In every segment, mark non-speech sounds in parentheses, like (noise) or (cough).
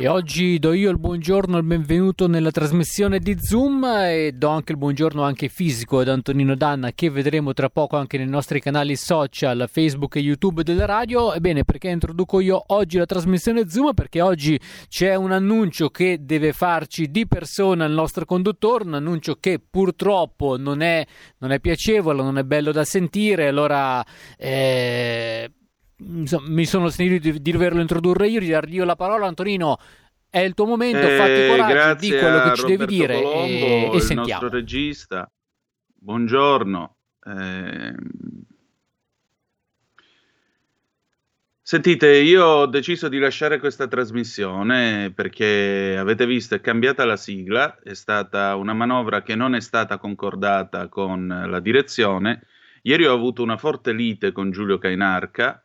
E oggi do io il buongiorno e il benvenuto nella trasmissione di Zoom e do anche il buongiorno anche fisico ad Antonino Danna che vedremo tra poco anche nei nostri canali social Facebook e YouTube della radio. Ebbene, perché introduco io oggi la trasmissione Zoom? Perché oggi c'è un annuncio che deve farci di persona il nostro conduttore, un annuncio che purtroppo non è, non è piacevole, non è bello da sentire, allora... Eh, mi sono sentito di, di doverlo introdurre io, di dargli io la parola. Antonino, è il tuo momento, Eh, fatti coraggio, di quello che ci devi Roberto dire Colombo, e, e il sentiamo. nostro regista. Buongiorno. Ehm, Sentite, io ho deciso di lasciare questa trasmissione perché avete visto è cambiata la sigla, è stata una manovra che non è stata concordata con la direzione. Ieri ho avuto una forte lite con Giulio Cainarca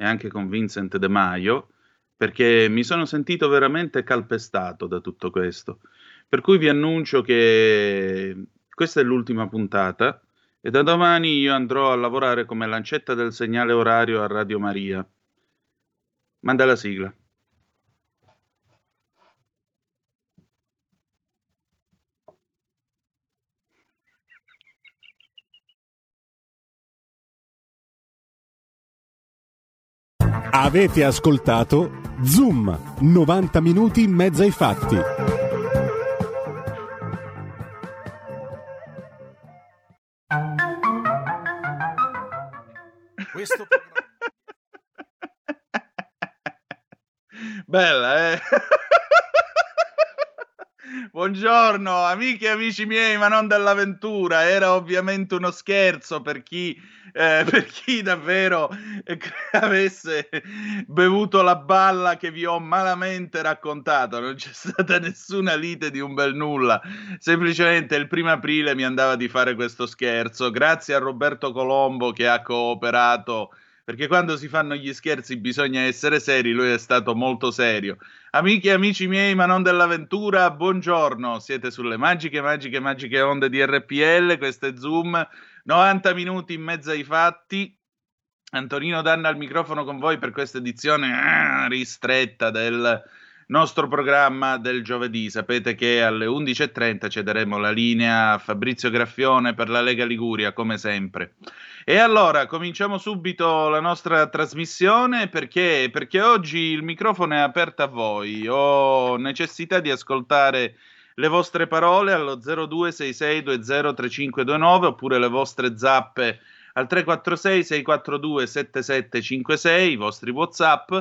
e anche con Vincent De Maio perché mi sono sentito veramente calpestato da tutto questo. Per cui vi annuncio che questa è l'ultima puntata e da domani io andrò a lavorare come lancetta del segnale orario a Radio Maria. Manda la sigla. Avete ascoltato Zoom, 90 minuti in mezzo ai fatti. questo. (laughs) Bella, eh? (laughs) Buongiorno, amiche e amici miei, ma non dell'avventura. Era ovviamente uno scherzo per chi, eh, per chi davvero eh, avesse bevuto la balla che vi ho malamente raccontato. Non c'è stata nessuna lite di un bel nulla. Semplicemente il primo aprile mi andava di fare questo scherzo. Grazie a Roberto Colombo che ha cooperato perché quando si fanno gli scherzi bisogna essere seri, lui è stato molto serio. Amiche e amici miei, ma non dell'avventura, buongiorno, siete sulle magiche, magiche, magiche onde di RPL, questo è Zoom, 90 minuti in mezzo ai fatti. Antonino Danna al microfono con voi per questa edizione ah, ristretta del nostro programma del giovedì. Sapete che alle 11.30 cederemo la linea a Fabrizio Graffione per la Lega Liguria, come sempre. E allora cominciamo subito la nostra trasmissione perché, perché oggi il microfono è aperto a voi. Ho necessità di ascoltare le vostre parole allo 0266203529 oppure le vostre zappe al 346 642 7756, i vostri WhatsApp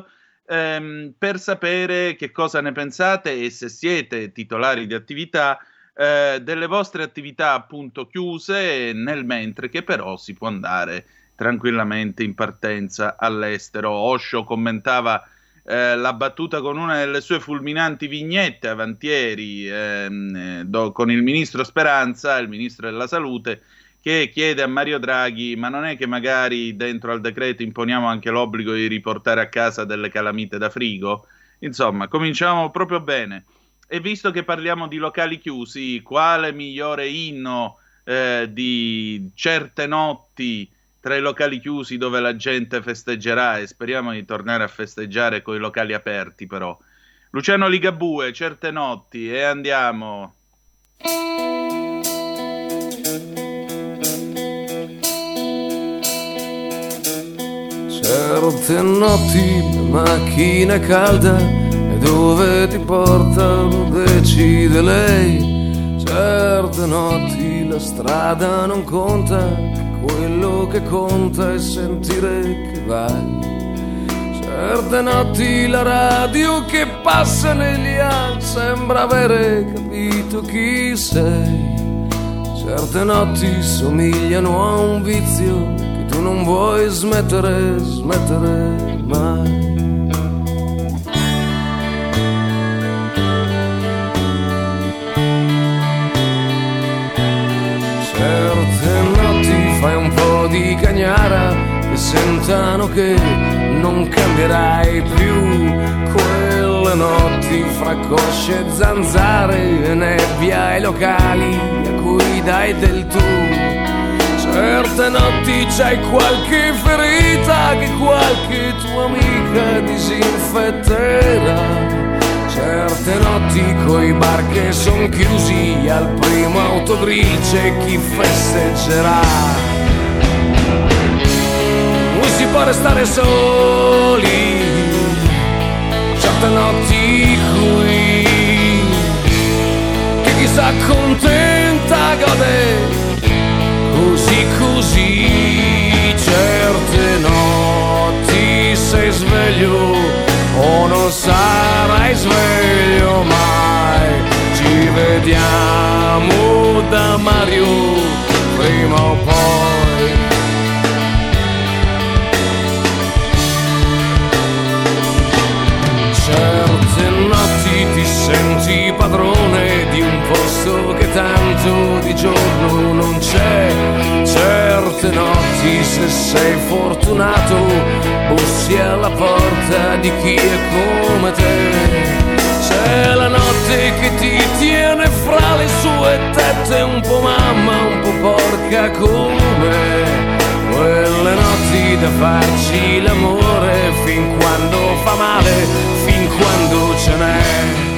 ehm, per sapere che cosa ne pensate e se siete titolari di attività eh, delle vostre attività appunto chiuse nel mentre che però si può andare tranquillamente in partenza all'estero. Osho commentava eh, la battuta con una delle sue fulminanti vignette avantieri ehm, eh, do- con il ministro Speranza, il ministro della salute, che chiede a Mario Draghi: ma non è che magari dentro al decreto imponiamo anche l'obbligo di riportare a casa delle calamite da frigo? Insomma, cominciamo proprio bene. E visto che parliamo di locali chiusi, quale migliore inno eh, di certe notti tra i locali chiusi dove la gente festeggerà e speriamo di tornare a festeggiare con i locali aperti però. Luciano Ligabue, certe notti e andiamo. Certe notti la macchina calda e dove ti porta decide lei. Certe notti la strada non conta, quello che conta è sentire che vai. Certe notti la radio che passa negli anni sembra avere capito chi sei. Certe notti somigliano a un vizio che tu non vuoi smettere, smettere mai. Certe notti fai un po' di cagnara e sentano che non cambierai più quelle notti fra cosce e zanzare nebbia e locali a cui dai del tu. Certe notti c'hai qualche ferita che qualche tua amica disinfetterà Certe notti coi bar che son chiusi al primo autogrill c'è chi festeggerà. Non si può restare soli, certe notti qui, che chi s'accontenta gode così così, certe notti sei sveglio non sarai sveglio mai. Ci vediamo da Mario prima o poi. Certe notti ti senti padrone di un posto che tanto di giorno non c'è. Certe notti se sei fortunato bussi alla porta di chi è come te. C'è la notte che ti tiene fra le sue tette, un po' mamma, un po' porca come quelle notti da farci l'amore fin quando fa male, fin quando ce n'è.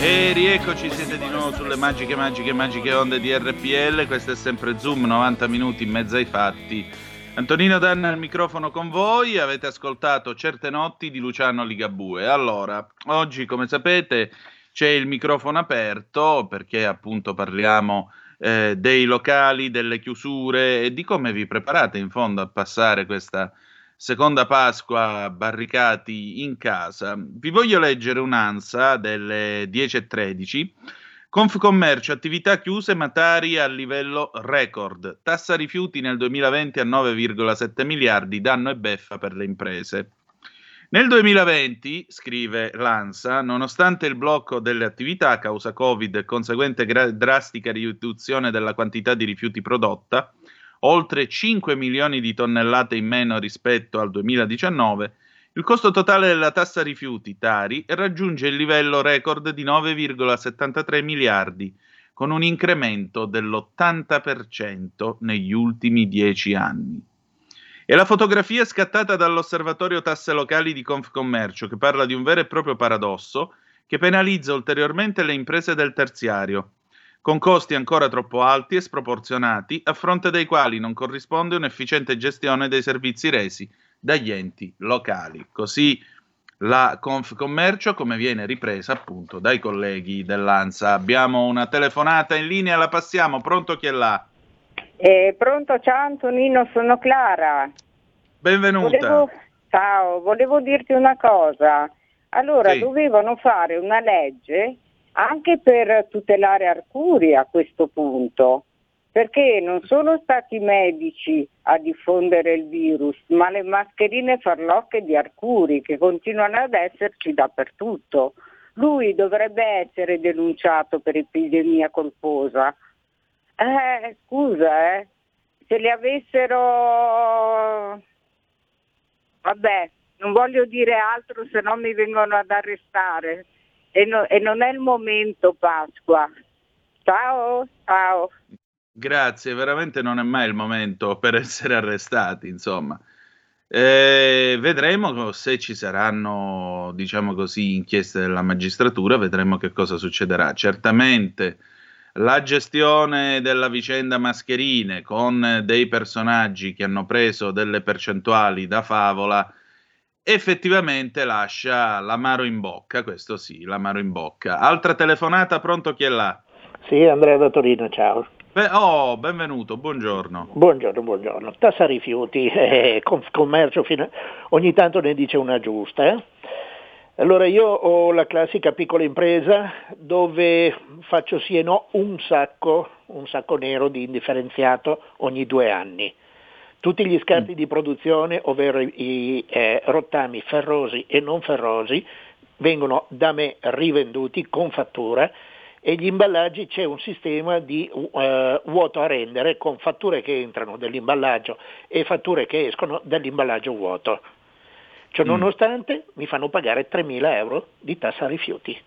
E rieccoci, siete di nuovo sulle magiche, magiche, magiche onde di RPL. Questo è sempre Zoom, 90 minuti in mezzo ai fatti. Antonino Danna al microfono con voi. Avete ascoltato Certe notti di Luciano Ligabue. Allora, oggi, come sapete, c'è il microfono aperto perché appunto parliamo eh, dei locali, delle chiusure e di come vi preparate in fondo a passare questa seconda Pasqua barricati in casa. Vi voglio leggere un'ansa delle 10.13. Confcommercio, attività chiuse ma tari a livello record. Tassa rifiuti nel 2020 a 9,7 miliardi, danno e beffa per le imprese. Nel 2020, scrive l'ANSA, nonostante il blocco delle attività a causa Covid e conseguente gra- drastica riduzione della quantità di rifiuti prodotta, oltre 5 milioni di tonnellate in meno rispetto al 2019, il costo totale della tassa rifiuti Tari raggiunge il livello record di 9,73 miliardi, con un incremento dell'80% negli ultimi 10 anni. E la fotografia scattata dall'Osservatorio Tasse Locali di Confcommercio, che parla di un vero e proprio paradosso che penalizza ulteriormente le imprese del terziario, con costi ancora troppo alti e sproporzionati, a fronte dei quali non corrisponde un'efficiente gestione dei servizi resi dagli enti locali. Così la Confcommercio come viene ripresa appunto dai colleghi dell'ANSA. Abbiamo una telefonata in linea, la passiamo, pronto chi è là? Eh, pronto, ciao Antonino, sono Clara. Benvenuta. Volevo, ciao, volevo dirti una cosa. Allora, Sì. dovevano fare una legge anche per tutelare Arcuri a questo punto, perché non sono stati i medici a diffondere il virus, ma le mascherine farlocche di Arcuri che continuano ad esserci dappertutto. Lui dovrebbe essere denunciato per epidemia colposa. Eh, scusa, eh, se li avessero... Vabbè, non voglio dire altro se no mi vengono ad arrestare. E, no- e non è il momento Pasqua. Ciao, ciao. Grazie, veramente non è mai il momento per essere arrestati, insomma. Eh, vedremo se ci saranno, diciamo così, inchieste della magistratura, vedremo che cosa succederà. Certamente la gestione della vicenda mascherine con dei personaggi che hanno preso delle percentuali da favola effettivamente lascia l'amaro in bocca, questo sì, l'amaro in bocca. Altra telefonata, pronto chi è là? Sì, Andrea da Torino, ciao. Beh, oh, benvenuto, buongiorno. Buongiorno, buongiorno. Tassa rifiuti, (laughs) eh, commercio, fino... ogni tanto ne dice una giusta. Eh? Allora io ho la classica piccola impresa dove faccio sì e no un sacco, un sacco nero di indifferenziato ogni due anni. Tutti gli scarti mm. di produzione, ovvero i eh, rottami ferrosi e non ferrosi, vengono da me rivenduti con fattura e gli imballaggi c'è un sistema di uh, vuoto a rendere con fatture che entrano dell'imballaggio e fatture che escono dall'imballaggio vuoto. Cioè, mm. nonostante mi fanno pagare 3.000 euro di tassa rifiuti.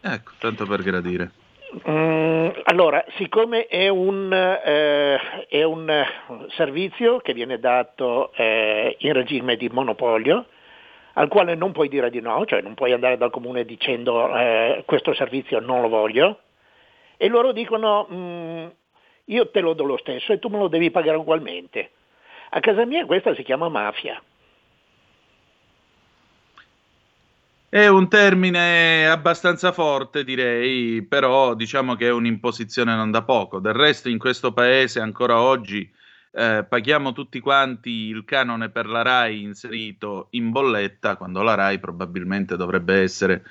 Ecco, tanto per gradire. Mm, allora, siccome è un, eh, è un, servizio che viene dato eh, in regime di monopolio, al quale non puoi dire di no, cioè non puoi andare dal comune dicendo eh, questo servizio non lo voglio, e loro dicono mm, io te lo do lo stesso e tu me lo devi pagare ugualmente. A casa mia questa si chiama mafia. È un termine abbastanza forte, direi, però diciamo che è un'imposizione non da poco. Del resto in questo paese ancora oggi eh, paghiamo tutti quanti il canone per la RAI inserito in bolletta, quando la RAI probabilmente dovrebbe essere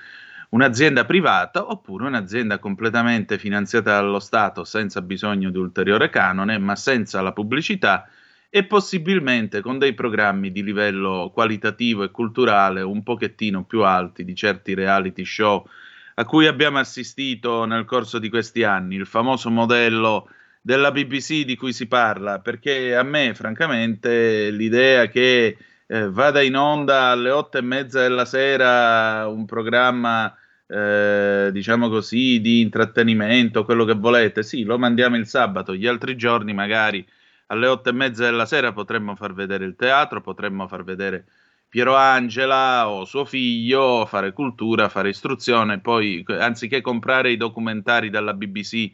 un'azienda privata oppure un'azienda completamente finanziata dallo Stato senza bisogno di ulteriore canone, ma senza la pubblicità e possibilmente con dei programmi di livello qualitativo e culturale un pochettino più alti di certi reality show a cui abbiamo assistito nel corso di questi anni, il famoso modello della BBC di cui si parla, perché a me francamente l'idea che eh, vada in onda alle otto e mezza della sera un programma, eh, diciamo così, di intrattenimento, quello che volete, sì, lo mandiamo il sabato, gli altri giorni magari alle otto e mezza della sera potremmo far vedere il teatro, potremmo far vedere Piero Angela o suo figlio, fare cultura, fare istruzione, poi anziché comprare i documentari dalla BBC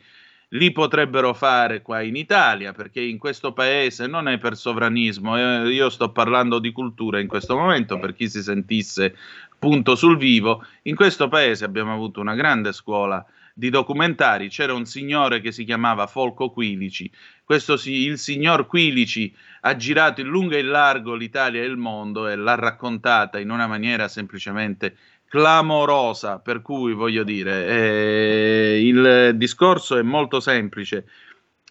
li potrebbero fare qua in Italia, perché in questo paese non è per sovranismo, eh, io sto parlando di cultura in questo momento, per chi si sentisse punto sul vivo, in questo paese abbiamo avuto una grande scuola di documentari, c'era un signore che si chiamava Folco Quilici, questo il signor Quilici ha girato in lungo e in largo l'Italia e il mondo e l'ha raccontata in una maniera semplicemente clamorosa, per cui voglio dire, eh, il discorso è molto semplice.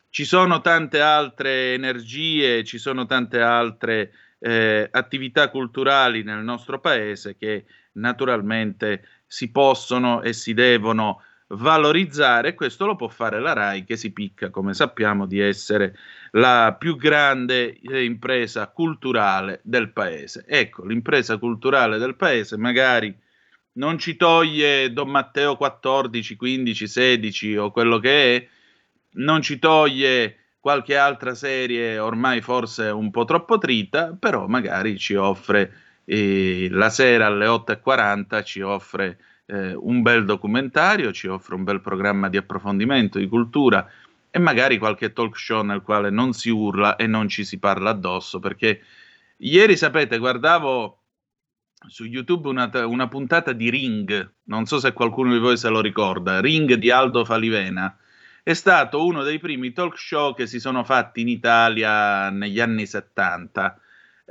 Ci sono tante altre energie, ci sono tante altre eh, attività culturali nel nostro paese che naturalmente si possono e si devono valorizzare. Questo lo può fare la RAI che si picca, come sappiamo, di essere la più grande eh, impresa culturale del paese. Ecco, l'impresa culturale del paese magari non ci toglie Don Matteo 14, 15, 16 o quello che è, non ci toglie qualche altra serie ormai forse un po' troppo trita, però magari ci offre eh, la sera alle 8.40 ci offre eh, un bel documentario, ci offre un bel programma di approfondimento, di cultura e magari qualche talk show nel quale non si urla e non ci si parla addosso, perché ieri sapete, guardavo su YouTube una, una, puntata di Ring, non so se qualcuno di voi se lo ricorda, Ring di Aldo Falivena, è stato uno dei primi talk show che si sono fatti in Italia negli anni 70,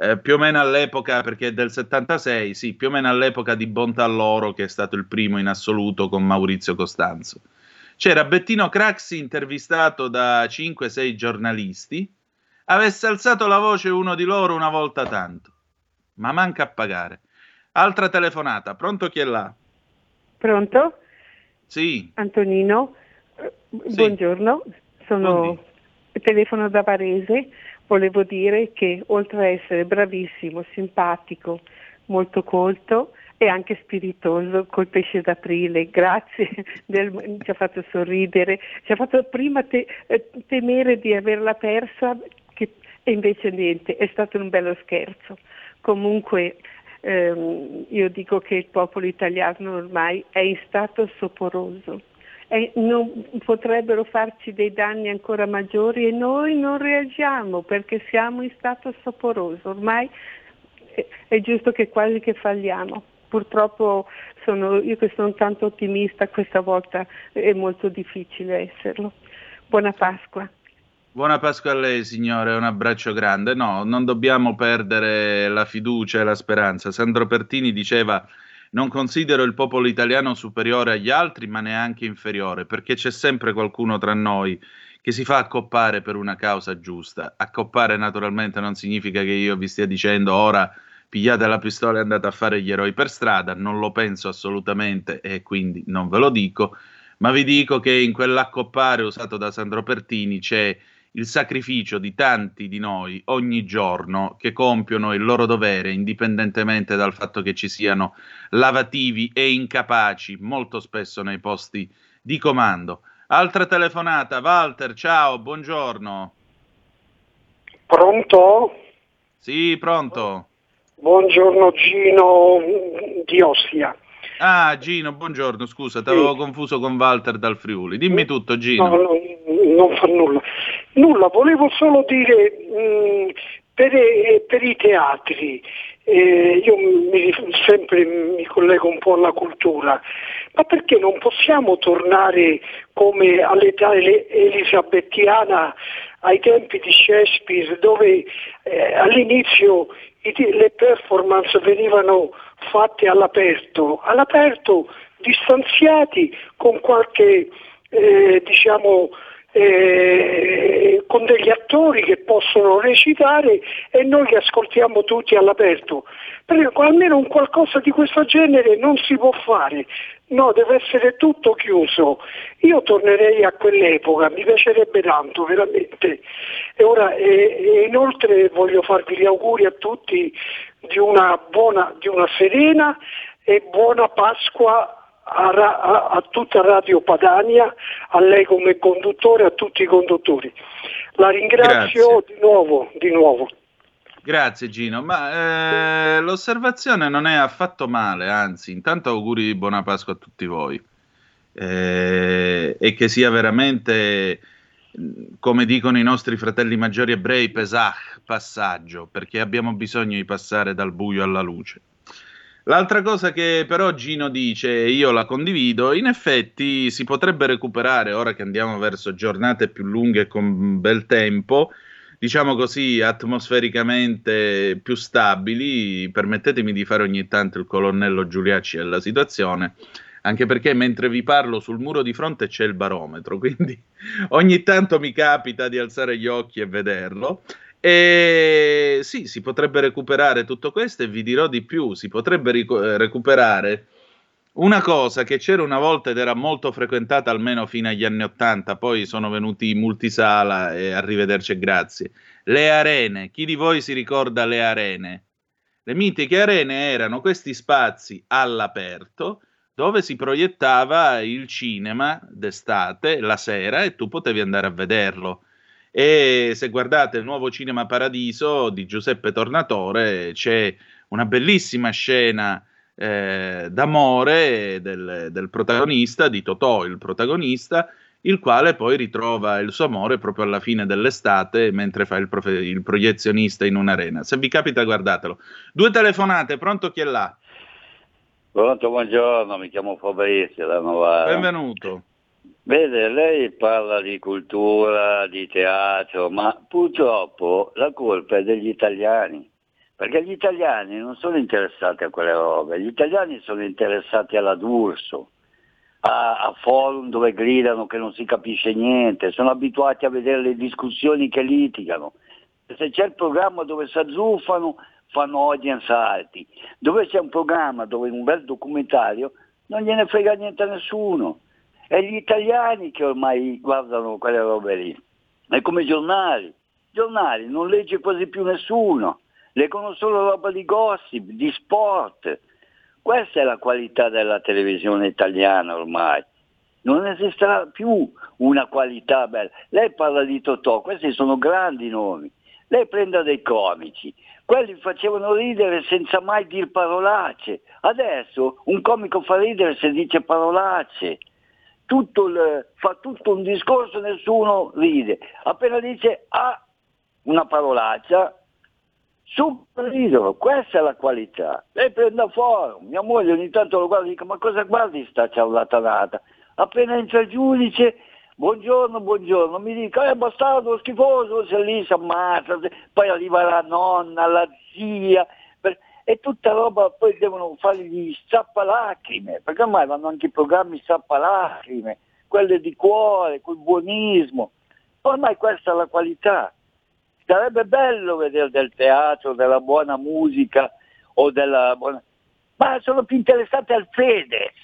eh, più o meno all'epoca, perché è del 76, sì, più o meno all'epoca di Bontà Loro, che è stato il primo in assoluto con Maurizio Costanzo. C'era Bettino Craxi intervistato da 5-6 giornalisti, avesse alzato la voce uno di loro una volta tanto, ma manca a pagare. Altra telefonata, pronto chi è là? Pronto? Sì. Antonino, sì. buongiorno, sono Buondì. telefono da Varese, volevo dire che oltre a essere bravissimo, simpatico, molto colto e anche spiritoso col pesce d'aprile, grazie, (laughs) del, ci ha fatto sorridere, ci ha fatto prima te, eh, temere di averla persa che, e invece niente, è stato un bello scherzo. Comunque ehm, io dico che il popolo italiano ormai è in stato soporoso. E non, potrebbero farci dei danni ancora maggiori e noi non reagiamo perché siamo in stato soporoso. Ormai è, è giusto che quasi che falliamo. purtroppo sono, io che sono tanto ottimista questa volta è molto difficile esserlo. Buona Pasqua. Buona Pasqua a lei signore, un abbraccio grande. No, non dobbiamo perdere la fiducia e la speranza. Sandro Pertini diceva non considero il popolo italiano superiore agli altri, ma neanche inferiore, perché c'è sempre qualcuno tra noi che si fa accoppare per una causa giusta. Accoppare naturalmente non significa che io vi stia dicendo ora pigliate la pistola e andate a fare gli eroi per strada, non lo penso assolutamente e quindi non ve lo dico, ma vi dico che in quell'accoppare usato da Sandro Pertini c'è il sacrificio di tanti di noi ogni giorno che compiono il loro dovere, indipendentemente dal fatto che ci siano lavativi e incapaci, molto spesso nei posti di comando. Altra telefonata, Walter, ciao, buongiorno. Pronto? Sì, pronto. Buongiorno Gino di Ostia. Ah, Gino, buongiorno, scusa, ti avevo sì. confuso con Walter dal Friuli. Dimmi tutto, Gino. No, no, non fa nulla. Nulla, volevo solo dire mh, mm, per, eh, per, i teatri, eh, io mi, sempre mi collego un po' alla cultura, ma perché non possiamo tornare come all'età elisabettiana ai tempi di Shakespeare dove eh, all'inizio le performance venivano fatte all'aperto, all'aperto distanziati con qualche eh, diciamo eh, con degli attori che possono recitare e noi li ascoltiamo tutti all'aperto. Perché almeno un qualcosa di questo genere non si può fare. No, deve essere tutto chiuso. Io tornerei a quell'epoca, mi piacerebbe tanto, veramente. E ora, e, e inoltre voglio farvi gli auguri a tutti di una buona, di una serena e buona Pasqua a, a, a, tutta Radio Padania, a lei come conduttore, a tutti i conduttori. La ringrazio di nuovo, di nuovo. Grazie Gino, ma eh, l'osservazione non è affatto male, anzi, intanto auguri di buona Pasqua a tutti voi eh, e che sia veramente, come dicono i nostri fratelli maggiori ebrei, Pesach, passaggio, perché abbiamo bisogno di passare dal buio alla luce. L'altra cosa che però Gino dice, e io la condivido, in effetti si potrebbe recuperare, ora che andiamo verso giornate più lunghe con bel tempo, diciamo così, atmosfericamente più stabili, permettetemi di fare ogni tanto il colonnello Giuliacci alla situazione, anche perché mentre vi parlo sul muro di fronte c'è il barometro, (laughs) quindi ogni tanto mi capita di alzare gli occhi e vederlo. E sì, si potrebbe recuperare tutto questo e vi dirò di più, si potrebbe ric- recuperare una cosa che c'era una volta ed era molto frequentata almeno fino agli anni Ottanta, poi sono venuti in multisala e arrivederci e grazie. Le arene, chi di voi si ricorda le arene? Le mitiche arene erano questi spazi all'aperto dove si proiettava il cinema d'estate, la sera, e tu potevi andare a vederlo. E se guardate il nuovo Cinema Paradiso di Giuseppe Tornatore, c'è una bellissima scena eh, d'amore del, del, protagonista, di Totò, il protagonista, il quale poi ritrova il suo amore proprio alla fine dell'estate mentre fa il, profe- il proiezionista in un'arena. Se vi capita, guardatelo. Due telefonate, pronto chi è là? Pronto, buongiorno, mi chiamo Fabrizio da Novara. Benvenuto. Vede, lei parla di cultura, di teatro, ma purtroppo la colpa è degli italiani, perché gli italiani non sono interessati a quelle robe, gli italiani sono interessati alla D'Urso, a, a forum dove gridano che non si capisce niente, sono abituati a vedere le discussioni che litigano. Se c'è il programma dove si azzuffano, fanno audience alti. Dove c'è un programma dove un bel documentario, non gliene frega niente a nessuno è gli italiani che ormai guardano quelle robe lì. È come i giornali. Giornali non legge quasi più nessuno, leggono solo roba di gossip, di sport. Questa è la qualità della televisione italiana ormai. Non esisterà più una qualità bella. Lei parla di Totò, questi sono grandi nomi. Lei prenda dei comici, quelli facevano ridere senza mai dire parolacce. Adesso un comico fa ridere se dice parolacce tutto il, fa tutto un discorso, nessuno ride. Appena dice ah, una parolaccia, super questa è la qualità. Lei prende fuori, mia moglie ogni tanto lo guarda e dice ma cosa guardi sta ciaulatanata? Appena entra il giudice, buongiorno, buongiorno, mi dica, è eh, bastardo, schifoso, se lì si ammazza, poi arriva la nonna, la zia, e tutta roba, poi devono fare gli strappalacrime, perché ormai vanno anche i programmi strappalacrime, quelle di cuore, col buonismo. Ormai questa è la qualità. Sarebbe bello vedere del teatro, della buona musica o della buona... Ma sono più interessati al Fedez.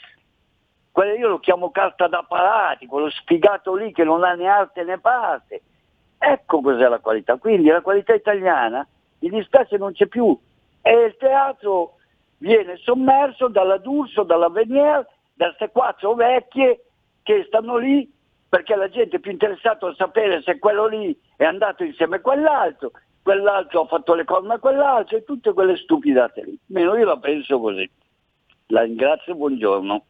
Quello io lo chiamo carta da parati, quello sfigato lì che non ha né arte né parte. Ecco cos'è la qualità. Quindi la qualità italiana, mi dispiace, non c'è più. E il teatro viene sommerso dalla D'Urso, dalla Venier, da queste quattro vecchie che stanno lì perché la gente è più interessata a sapere se quello lì è andato insieme a quell'altro, quell'altro ha fatto le corna a quell'altro e tutte quelle stupidate lì. Meno io la penso così. La ringrazio, buongiorno.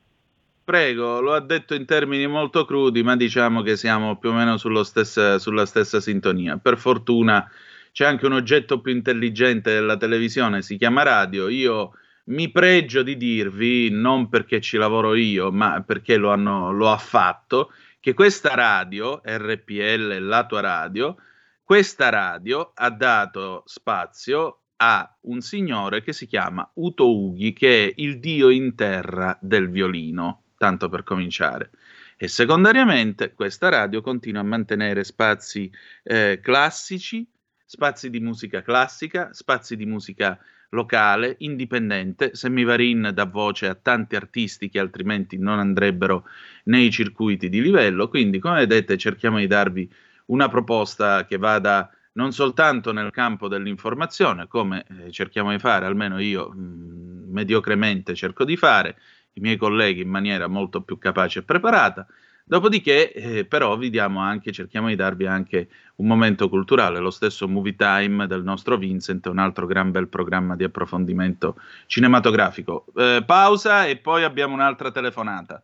Prego, lo ha detto in termini molto crudi, ma diciamo che siamo più o meno stessa, sulla stessa sintonia. Per fortuna c'è anche un oggetto più intelligente della televisione, si chiama radio. Io mi pregio di dirvi, non perché ci lavoro io, ma perché lo, hanno, lo ha fatto, che questa radio, RPL, la tua radio, questa radio ha dato spazio a un signore che si chiama Uto Ughi, che è il dio in terra del violino, tanto per cominciare. E secondariamente questa radio continua a mantenere spazi eh, classici, spazi di musica classica, spazi di musica locale, indipendente. Semivarin dà voce a tanti artisti che altrimenti non andrebbero nei circuiti di livello. Quindi, come vedete, cerchiamo di darvi una proposta che vada non soltanto nel campo dell'informazione, come eh, cerchiamo di fare, almeno io mh, mm, mediocremente cerco di fare, i miei colleghi in maniera molto più capace e preparata, Dopodiché, eh, però, vi diamo anche, cerchiamo di darvi anche un momento culturale, lo stesso Movie Time del nostro Vincent, un altro gran bel programma di approfondimento cinematografico. Eh, pausa e poi abbiamo un'altra telefonata.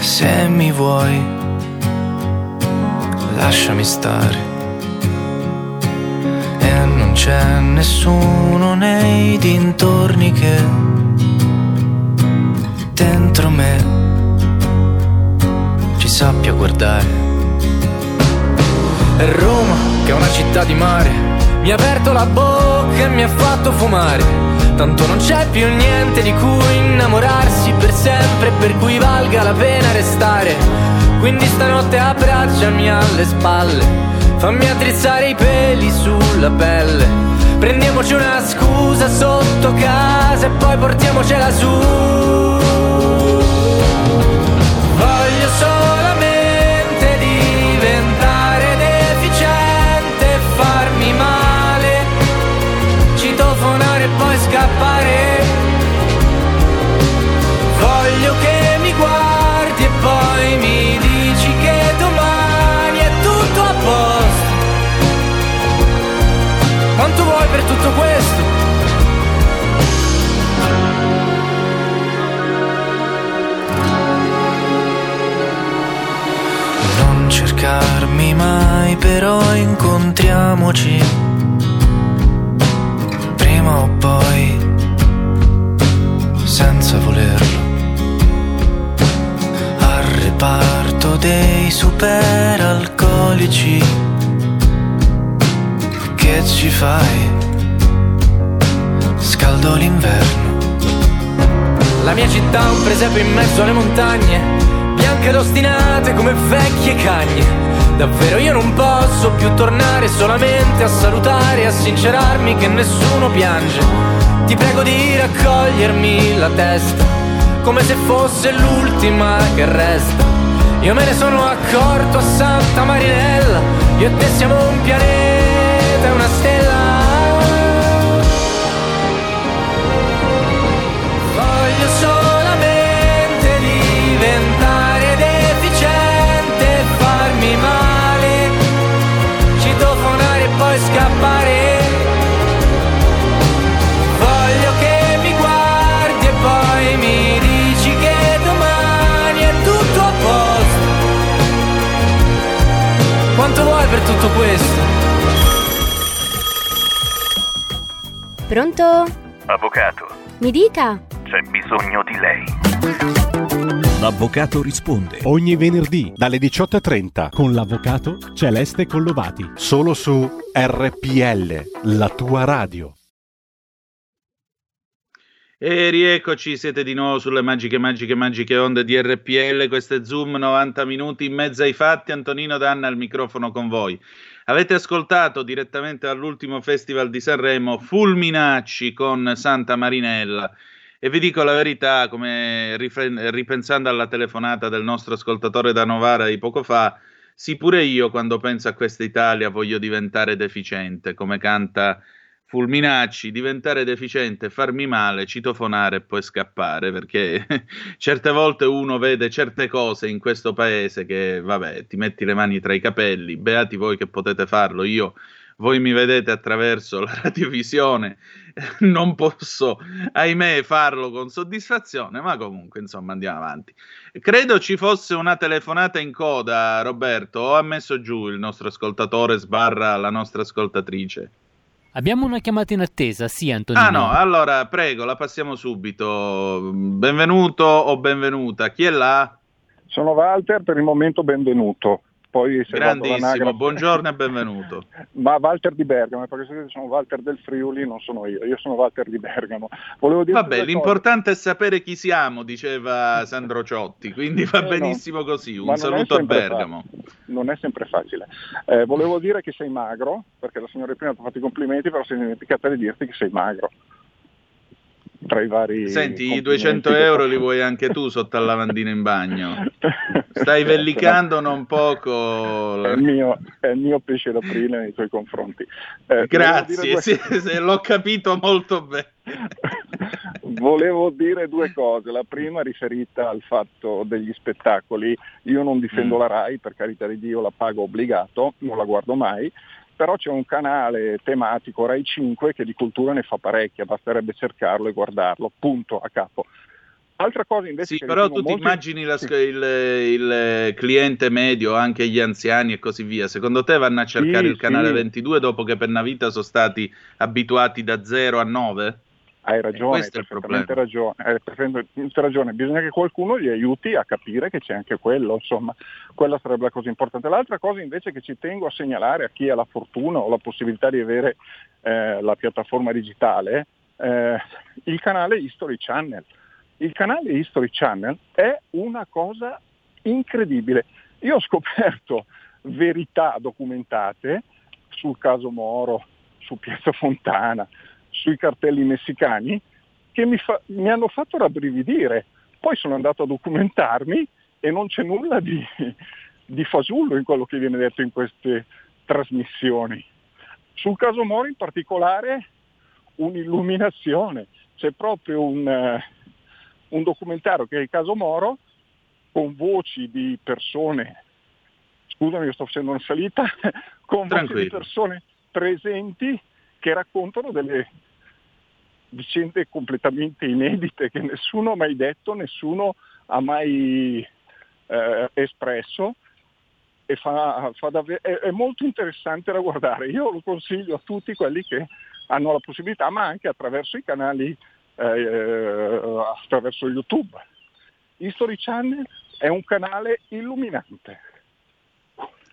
se mi vuoi, lasciami stare. E non c'è nessuno nei dintorni che dentro me ci sappia guardare. E Roma, che è una città di mare, mi ha aperto la bocca e mi ha fatto fumare Tanto non c'è più niente di cui innamorarsi per sempre Per cui valga la pena restare. Quindi stanotte abbracciami alle spalle Fammi attrezzare i peli sulla pelle. Prendiamoci una scusa sotto casa E poi portiamocela su Cercarmi mai, però incontriamoci. Prima o poi, senza volerlo. Al reparto dei superalcolici. Che ci fai? Scaldo l'inverno. La mia città è un presepe in mezzo alle montagne, bianche ed ostinate come vecchie cagne. Davvero io non posso più tornare solamente a salutare e a sincerarmi che nessuno piange. Ti prego di raccogliermi la testa, come se fosse l'ultima che resta. Io me ne sono accorto a Santa Marinella, io e te siamo un pianeta e una stella. Poi scappare. Voglio che mi guardi e poi mi dici che domani è tutto a posto. Quanto vuoi per tutto questo? Pronto? Avvocato, Mi dica. c'è bisogno di lei. L'avvocato risponde ogni venerdì dalle 18.30 con l'avvocato Celeste Collovati. Solo su RPL, la tua radio. E rieccoci, siete di nuovo sulle magiche, magiche, magiche onde di RPL. Questo è Zoom, 90 minuti in mezzo ai fatti. Antonino Danna al microfono con voi. Avete ascoltato direttamente dall'ultimo Festival di Sanremo Fulminacci con Santa Marinella. E vi dico la verità, come rifre- ripensando alla telefonata del nostro ascoltatore da Novara di poco fa, sì, pure io quando penso a questa Italia voglio diventare deficiente, come canta Fulminacci, diventare deficiente, farmi male, citofonare e poi scappare, perché (laughs) certe volte uno vede certe cose in questo paese che, vabbè, ti metti le mani tra i capelli, beati voi che potete farlo, io, voi mi vedete attraverso la radiovisione, (laughs) non posso, ahimè, farlo con soddisfazione, ma comunque, insomma, andiamo avanti. Credo ci fosse una telefonata in coda, Roberto, o ha messo giù il nostro ascoltatore sbarra la nostra ascoltatrice? Abbiamo una chiamata in attesa, sì Antonino. Ah no, allora prego, la passiamo subito. Benvenuto o benvenuta, chi è là? Sono Walter, per il momento benvenuto. Poi se Grandissimo, buongiorno e (laughs) benvenuto. Ma Walter di Bergamo, perché se sono Walter del Friuli non sono io, io sono Walter di Bergamo. Volevo dire Vabbè, l'importante è sapere chi siamo, diceva (laughs) Sandro Ciotti, quindi va Eh, no. benissimo così. Un saluto a Bergamo. non è sempre facile. Eh, volevo dire che sei magro, perché la signora prima ti ha fatto i complimenti, però si è dimenticata di dirti che sei magro. Tra i vari Senti, i complimenti 200 che euro li vuoi anche tu sotto al lavandino in bagno. (laughs) Stai vellicando non poco. È il, mio, è il mio pesce d'aprile nei tuoi confronti. Eh, Grazie, sì, sì, l'ho capito molto bene. (laughs) Volevo dire due cose. La prima riferita al fatto degli spettacoli. Io non difendo Mm. la RAI, per carità di Dio la pago obbligato, non la guardo mai, però c'è un canale tematico Rai 5 che di cultura ne fa parecchia, basterebbe cercarlo e guardarlo, punto a capo. Altra cosa invece Sì, però tu ti molto- immagini la sc- il, il cliente medio, anche gli anziani e così via. Secondo te vanno a cercare Sì, il canale sì. 22 dopo che per una vita sono stati abituati da 0 a 9? Hai ragione, hai perfettamente ragione, hai perfettamente ragione, bisogna che qualcuno gli aiuti a capire che c'è anche quello, insomma, quella sarebbe la cosa importante. L'altra cosa invece che ci tengo a segnalare a chi ha la fortuna o la possibilità di avere eh, la piattaforma digitale, eh, il canale History Channel. Il canale History Channel è una cosa incredibile. Io ho scoperto verità documentate sul caso Moro, su Piazza Fontana, sui cartelli messicani che mi, fa- mi hanno fatto rabbrividire. Poi sono andato a documentarmi e non c'è nulla di, di fasullo in quello che viene detto in queste trasmissioni. Sul caso Moro in particolare un'illuminazione, c'è proprio un, uh, un documentario che è il caso Moro con voci di persone, scusami io sto facendo una salita, (laughs) con Tranquillo. voci di persone presenti che raccontano delle vicende completamente inedite che nessuno ha mai detto, nessuno ha mai eh, espresso e fa, fa davvero, è, è, molto interessante da guardare. Io lo consiglio a tutti quelli che hanno la possibilità, ma anche attraverso i canali, eh, attraverso YouTube. History Channel è un canale illuminante.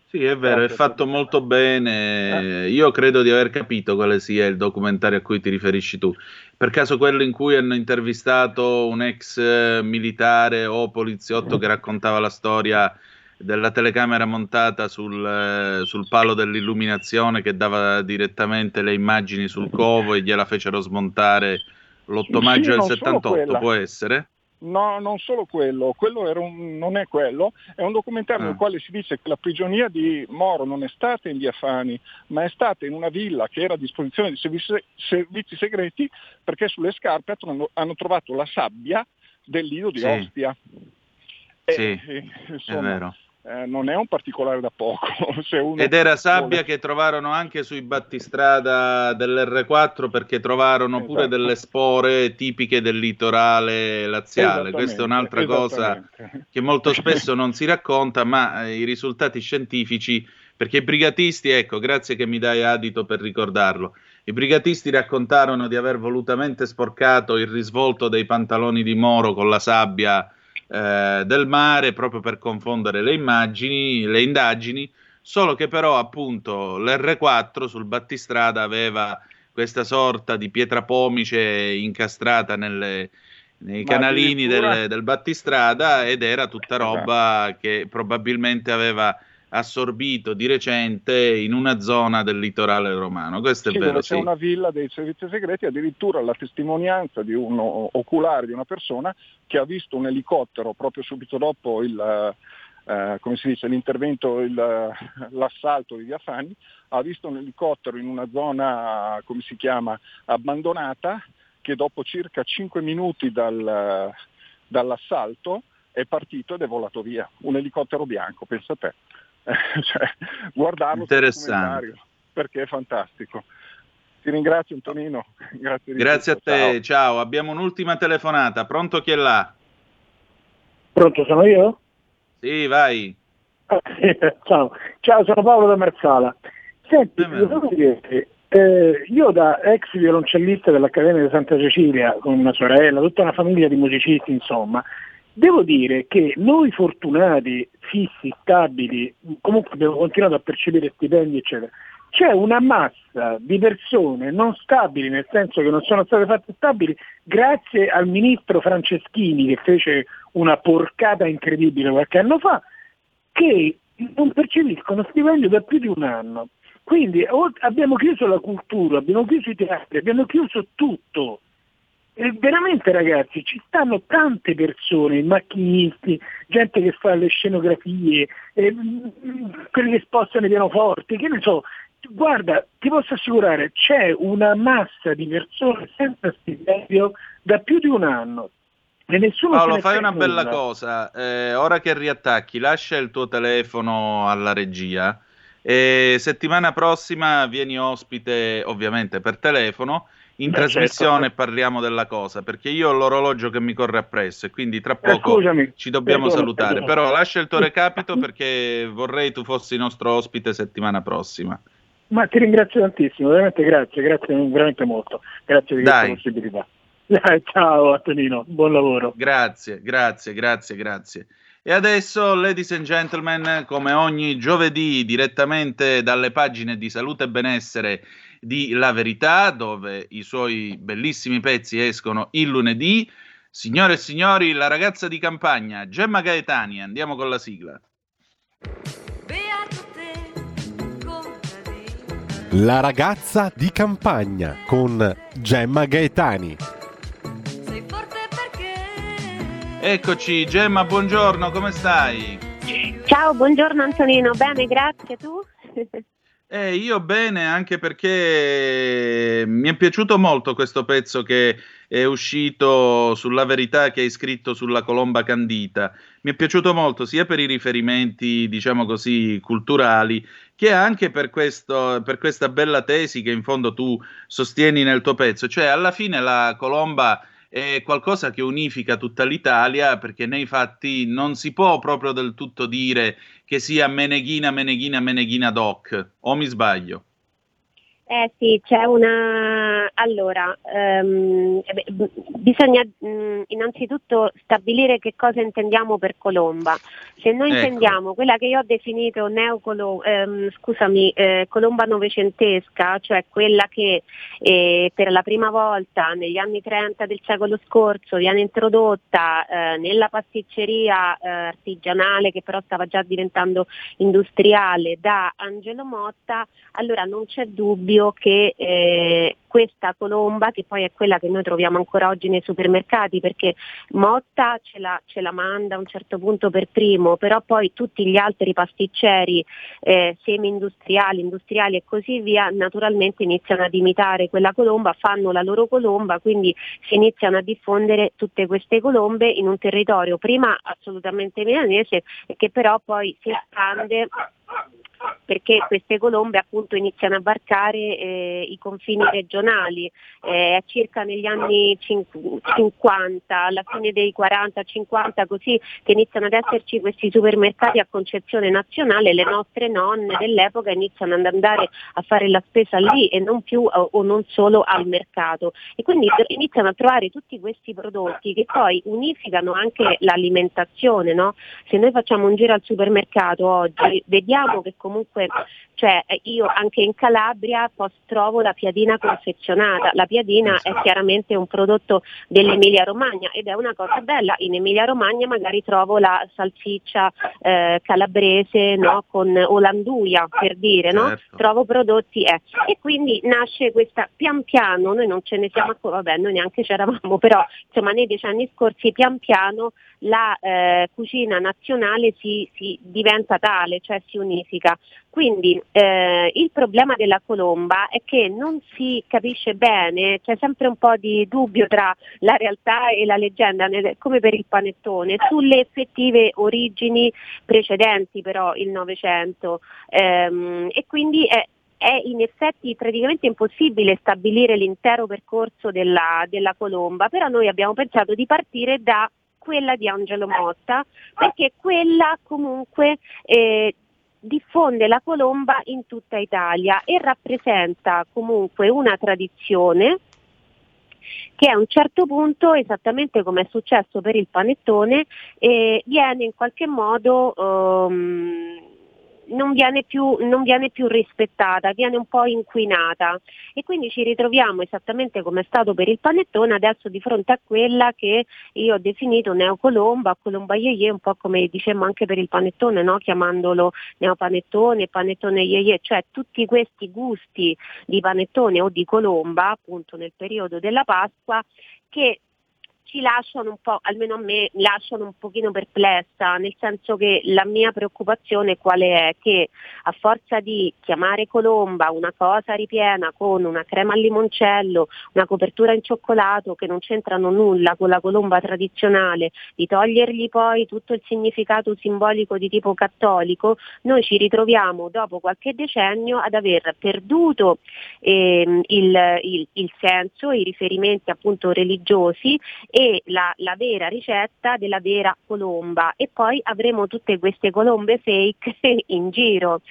Sì, è vero, è fatto molto bene. Eh. Io credo di aver capito quale sia il documentario a cui ti riferisci tu. Per caso quello in cui hanno intervistato un ex militare o poliziotto che raccontava la storia della telecamera montata sul, sul, palo dell'illuminazione che dava direttamente le immagini sul covo e gliela fecero smontare l'8 maggio sì, del 78, può essere? No, non solo quello, quello un, non è quello, è un documentario ah. nel quale si dice che la prigionia di Moro non è stata in via Fani, ma è stata in una villa che era a disposizione di servizi, servizi segreti perché sulle scarpe hanno, hanno trovato la sabbia del lido di sì. Ostia. E, sì, insomma, è vero eh, non è un particolare da poco. (laughs) Ed era sabbia che trovarono anche sui battistrada dell'R4 perché trovarono esatto. pure delle spore tipiche del litorale laziale. Questa è un'altra cosa che molto (laughs) spesso non si racconta, ma eh, i risultati scientifici, perché i brigatisti, ecco, grazie che mi dai adito per ricordarlo. I brigatisti raccontarono di aver volutamente sporcato il risvolto dei pantaloni di Moro con la sabbia eh, del mare proprio per confondere le immagini, le indagini, solo che però appunto l'R4 sul battistrada aveva questa sorta di pietra pomice incastrata nelle, nei Ma canalini del, del, battistrada ed era tutta roba esatto. che probabilmente aveva assorbito di recente in una zona del litorale romano. Questo sì, è vero. C'è sì. una villa dei servizi segreti, addirittura la testimonianza di un oculare di una persona che ha visto un elicottero proprio subito dopo il, eh, come si dice, l'intervento, il, l'assalto di Via Fani, ha visto un elicottero in una zona, come si chiama, abbandonata, che dopo circa 5 minuti dal, dall'assalto è partito ed è volato via. Un elicottero bianco, pensa a te. (laughs) cioè, guardarlo Interessante. perché è fantastico. Ti ringrazio Antonino. (laughs) Grazie, Grazie a te, ciao. ciao. Abbiamo un'ultima telefonata. Pronto chi è là? Pronto, sono io? Sì, vai. (laughs) ciao. ciao, sono Paolo da Marsala. Senti, dire, eh, io da ex violoncellista dell'Accademia di Santa Cecilia, con una sorella, tutta una famiglia di musicisti, insomma, Devo dire che noi fortunati, fissi, stabili, comunque abbiamo continuato a percepire stipendi, eccetera, c'è una massa di persone non stabili, nel senso che non sono state fatte stabili, grazie al ministro Franceschini che fece una porcata incredibile qualche anno fa, che non percepiscono stipendio da più di un anno. Quindi abbiamo chiuso la cultura, abbiamo chiuso i teatri, abbiamo chiuso tutto. E veramente ragazzi, ci stanno tante persone, macchinisti, gente che fa le scenografie, eh, quelli che spostano i pianoforti, che ne so. Guarda, ti posso assicurare, c'è una massa di persone senza stipendio da più di un anno. E nessuno Paolo, fai una nulla. bella cosa. Eh, ora che riattacchi, lascia il tuo telefono alla regia. E settimana prossima vieni ospite, ovviamente per telefono in Beh, trasmissione certo. parliamo della cosa, perché io ho l'orologio che mi corre appresso e quindi tra eh, poco eh, ci dobbiamo perdone, salutare. Perdone. Però lascia il tuo recapito perché vorrei tu fossi nostro ospite settimana prossima. Ma ti ringrazio tantissimo, veramente grazie, grazie veramente molto. Grazie di questa possibilità. (laughs) Dai, ciao Antonino, buon lavoro. Grazie, grazie, grazie, grazie. E adesso, ladies and gentlemen, come ogni giovedì, direttamente dalle pagine di Salute e Benessere di La Verità, dove i suoi bellissimi pezzi escono il lunedì. Signore e signori, la ragazza di campagna, Gemma Gaetani, andiamo con la sigla. La ragazza di campagna con Gemma Gaetani. Eccoci, Gemma, buongiorno, come stai? Ciao, buongiorno Antonino, bene, grazie, tu? (laughs) Eh, io bene, anche perché mi è piaciuto molto questo pezzo che è uscito sulla verità che hai scritto sulla colomba candita. Mi è piaciuto molto sia per i riferimenti, diciamo così, culturali, che anche per, questo, per questa bella tesi che in fondo tu sostieni nel tuo pezzo. Cioè, alla fine la colomba è qualcosa che unifica tutta l'Italia perché nei fatti non si può proprio del tutto dire che sia Meneghina, Meneghina, Meneghina Doc, o mi sbaglio? Eh sì, c'è una... Allora, um, bisogna um, innanzitutto stabilire che cosa intendiamo per colomba. Se noi ecco. intendiamo quella che io ho definito neocolo, um, scusami, eh, colomba novecentesca, cioè quella che eh, per la prima volta negli anni 30 del secolo scorso viene introdotta eh, nella pasticceria eh, artigianale che però stava già diventando industriale da Angelo Motta, allora non c'è dubbio dubbio che eh, questa colomba, che poi è quella che noi troviamo ancora oggi nei supermercati, perché Motta ce la, ce la manda a un certo punto per primo, però poi tutti gli altri pasticceri eh, semi-industriali, industriali e così via, naturalmente iniziano ad imitare quella colomba, fanno la loro colomba, quindi si iniziano a diffondere tutte queste colombe in un territorio prima assolutamente milanese che però poi si espande perché queste colombe appunto iniziano a varcare eh, i confini regionali, eh, circa negli anni 50, alla fine dei 40-50 così che iniziano ad esserci questi supermercati a concezione nazionale, le nostre nonne dell'epoca iniziano ad andare a fare la spesa lì e non più o, o non solo al mercato e quindi iniziano a trovare tutti questi prodotti che poi unificano anche l'alimentazione, no? se noi facciamo un giro al supermercato oggi vediamo che comunque cioè, io anche in Calabria posso, trovo la piadina confezionata. La piadina è chiaramente un prodotto dell'Emilia Romagna ed è una cosa bella. In Emilia Romagna magari trovo la salsiccia eh, calabrese no? con olanduia per dire, no? certo. trovo prodotti eh. e quindi nasce questa pian piano, noi non ce ne siamo accorti, vabbè noi neanche c'eravamo, (laughs) però insomma nei decenni scorsi pian piano la eh, cucina nazionale si, si, diventa tale, cioè si unifica. Quindi eh, il problema della colomba è che non si capisce bene, c'è sempre un po' di dubbio tra la realtà e la leggenda, come per il panettone, sulle effettive origini precedenti però il Novecento. Ehm, e quindi è, è in effetti praticamente impossibile stabilire l'intero percorso della, della, colomba, però noi abbiamo pensato di partire da quella di Angelo Motta, perché quella comunque eh, diffonde la colomba in tutta Italia e rappresenta comunque una tradizione che a un certo punto, esattamente come è successo per il panettone, eh, viene in qualche modo um, non viene, più, non viene più rispettata, viene un po' inquinata e quindi ci ritroviamo esattamente come è stato per il panettone adesso di fronte a quella che io ho definito neocolomba, colomba yeye, un po' come dicevamo anche per il panettone, no? chiamandolo neopanettone, panettone yeye, cioè tutti questi gusti di panettone o di colomba appunto nel periodo della Pasqua che ci lasciano un po', almeno a me, lasciano un pochino perplessa, nel senso che la mia preoccupazione quale è? Che a forza di chiamare colomba una cosa ripiena con una crema al limoncello, una copertura in cioccolato che non c'entrano nulla con la colomba tradizionale, di togliergli poi tutto il significato simbolico di tipo cattolico, noi ci ritroviamo dopo qualche decennio ad aver perduto ehm, il, il, il senso, i riferimenti appunto religiosi e la, la, vera ricetta della vera colomba. E poi avremo tutte queste colombe fake (laughs) in giro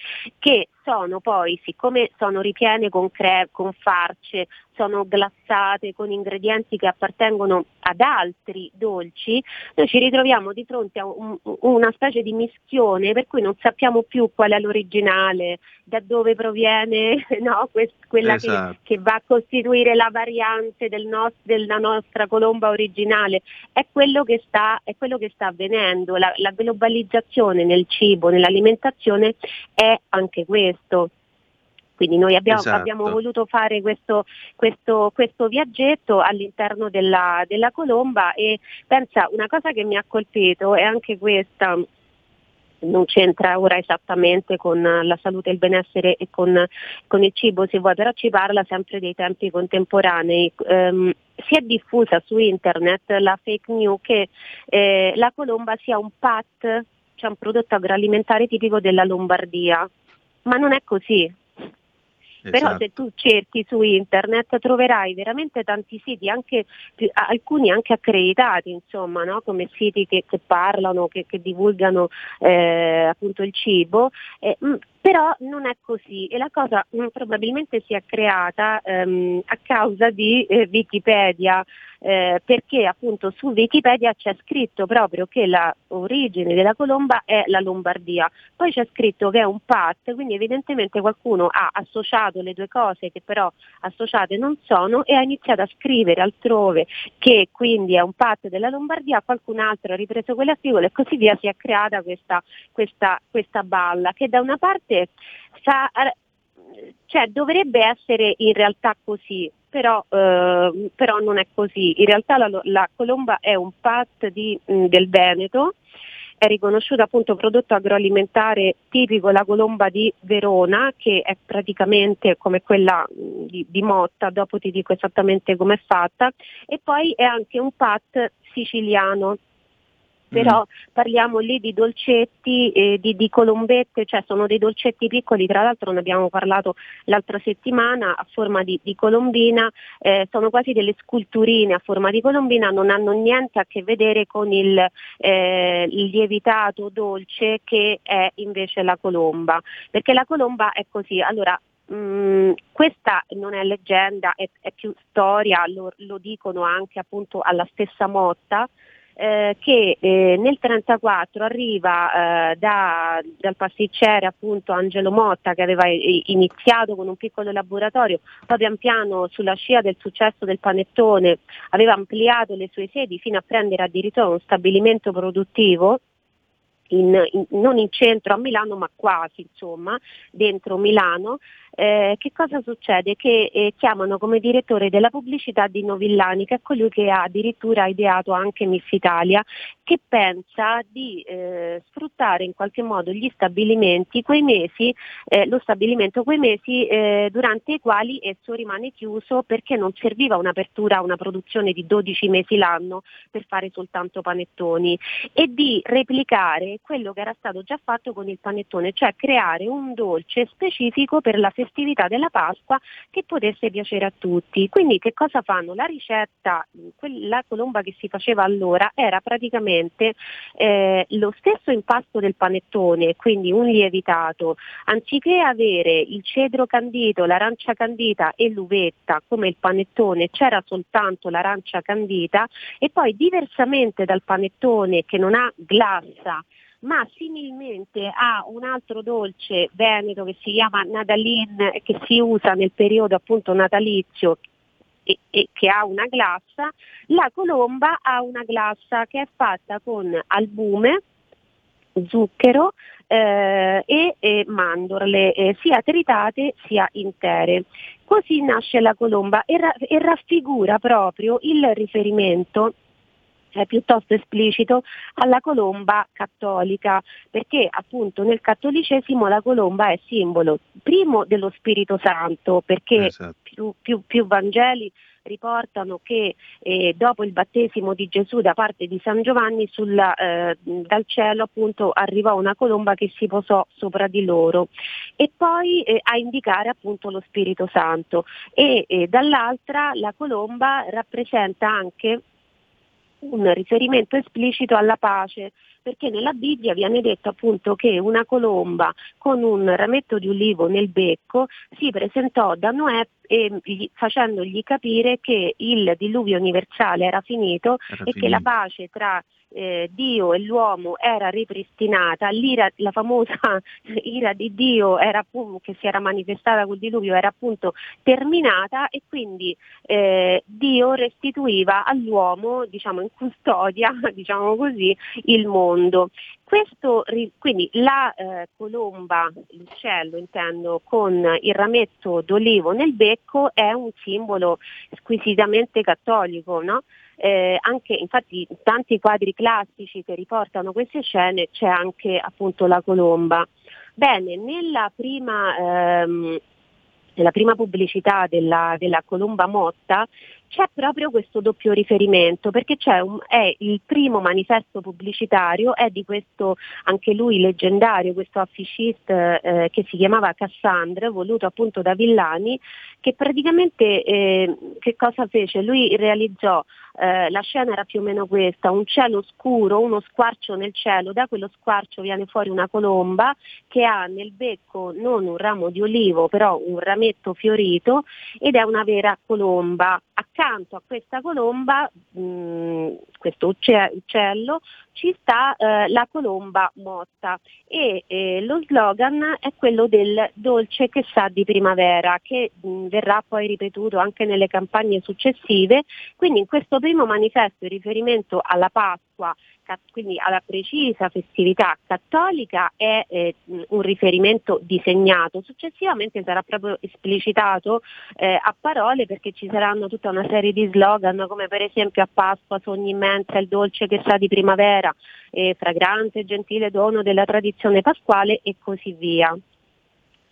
che sono poi, siccome sono ripiene con, cre- con farce, sono glassate con ingredienti che appartengono ad altri dolci, noi ci ritroviamo di fronte a un, una specie di mischione per cui non sappiamo più qual è l'originale, da dove proviene (laughs) no, quest- quella esatto. che, che, va a costituire la variante del no- della nostra colomba originale. È quello che sta, quello che sta avvenendo, la, la globalizzazione nel cibo, nell'alimentazione è anche questo Quindi noi abbiamo, Esatto. abbiamo voluto fare questo, questo- questo viaggetto all'interno della, della colomba e pensa, una cosa che mi ha colpito è anche questa, non c'entra ora esattamente con la salute il benessere e con, con il cibo se vuoi, però ci parla sempre dei tempi contemporanei. Ehm, si è diffusa su internet la fake news che eh, la colomba sia un PAT, cioè un prodotto agroalimentare tipico della Lombardia, ma non è così. Però Esatto. se tu cerchi su internet troverai veramente tanti siti, anche alcuni anche accreditati, insomma, no? come siti che, che parlano, che, che divulgano eh, appunto il cibo, eh, però non è così e la cosa mh, probabilmente si è creata ehm, a causa di eh, Wikipedia, eh, perché appunto su Wikipedia c'è scritto proprio che la origine della colomba è la Lombardia, poi c'è scritto che è un PAT, quindi evidentemente qualcuno ha associato le due cose che però associate non sono e ha iniziato a scrivere altrove che quindi è un PAT della Lombardia, qualcun altro ha ripreso quell'articolo e così via si è creata questa, questa, questa balla che da una parte fa, cioè, dovrebbe essere in realtà così, però, eh, però non è così. In realtà la, la colomba è un PAT di- mh, del Veneto, è riconosciuto appunto prodotto agroalimentare tipico la colomba di Verona, che è praticamente come quella di, di Motta, dopo ti dico esattamente com'è fatta, e poi è anche un PAT siciliano. Però parliamo lì di dolcetti, eh, di, di colombette, cioè sono dei dolcetti piccoli, tra l'altro ne abbiamo parlato l'altra settimana a forma di, di colombina, eh, sono quasi delle sculturine a forma di colombina, non hanno niente a che vedere con il, eh, il lievitato dolce che è invece la colomba, perché la colomba è così. Allora, Mm, questa non è leggenda, è, è più storia, lo, lo dicono anche appunto alla stessa Motta, eh, che eh, nel 1934 arriva eh, da- dal pasticcere appunto Angelo Motta che aveva iniziato con un piccolo laboratorio, poi pian piano sulla scia del successo del panettone aveva ampliato le sue sedi fino a prendere addirittura uno stabilimento produttivo in- in- non in centro a Milano ma quasi insomma dentro Milano eh, che cosa succede? Che eh, chiamano come direttore della pubblicità Dino Villani, che è colui che ha addirittura ideato anche Miss Italia, che pensa di eh, sfruttare in qualche modo gli stabilimenti, quei mesi, eh, lo stabilimento, quei mesi eh, durante i quali esso rimane chiuso perché non serviva un'apertura, una produzione di 12 mesi l'anno per fare soltanto panettoni e di replicare quello che era stato già fatto con il panettone, cioè creare un dolce specifico per la festività della Pasqua che potesse piacere a tutti. Quindi che cosa fanno? La ricetta, la colomba che si faceva allora era praticamente eh, lo stesso impasto del panettone, quindi un lievitato, anziché avere il cedro candito, l'arancia candita e l'uvetta come il panettone, c'era soltanto l'arancia candita e poi diversamente dal panettone che non ha glassa ma similmente a un altro dolce veneto che si chiama Nadalin che si usa nel periodo appunto natalizio e, e che ha una glassa, la colomba ha una glassa che è fatta con albume, zucchero eh, e, e mandorle eh, sia tritate sia intere. Così nasce la colomba e, ra- e raffigura proprio il riferimento è piuttosto esplicito alla colomba cattolica, perché appunto nel cattolicesimo la colomba è simbolo primo dello Spirito Santo, perché più, più- più Vangeli riportano che eh, dopo il battesimo di Gesù da parte di San Giovanni sulla, eh, dal cielo appunto arrivò una colomba che si posò sopra di loro e poi eh, a indicare appunto lo Spirito Santo. E eh, dall'altra la colomba rappresenta anche un riferimento esplicito alla pace, perché nella Bibbia viene detto appunto che una colomba con un rametto di ulivo nel becco si presentò da Noè gli- facendogli capire che il diluvio universale era finito Era e che la finito. pace tra eh, Dio e l'uomo era ripristinata, l'ira, la famosa (laughs) ira di Dio era, che si era manifestata col diluvio era appunto terminata e quindi eh, Dio restituiva all'uomo diciamo, in custodia (laughs) diciamo così, il mondo. Questo, quindi la eh, colomba, l'uccello intendo, con il rametto d'olivo nel becco è un simbolo squisitamente cattolico, no? Eh, anche infatti tanti quadri classici che riportano queste scene c'è anche appunto la colomba. Bene, nella prima, ehm, nella prima pubblicità della, della colomba motta c'è proprio questo doppio riferimento perché un, è il primo manifesto pubblicitario, è di questo anche lui leggendario, questo affichiste eh, che si chiamava Cassandra, voluto appunto da Villani, che praticamente eh, che cosa fece? Lui realizzò eh, la scena era più o meno questa, un cielo scuro, uno squarcio nel cielo, da quello squarcio viene fuori una colomba che ha nel becco non un ramo di olivo, però un rametto fiorito ed è una vera colomba. Accanto a questa colomba, mh, mm, questo uccello, ci sta eh, la colomba motta e eh, lo slogan è quello del dolce che sa di primavera che mh, mm, verrà poi ripetuto anche nelle campagne successive, quindi in questo primo manifesto in riferimento alla Pasqua quindi alla precisa festività cattolica è eh, un riferimento disegnato, successivamente sarà proprio esplicitato eh, a parole perché ci saranno tutta una serie di slogan come per esempio a Pasqua sogni immensa il dolce che sa di primavera, eh, fragrante e gentile dono della tradizione pasquale e così via.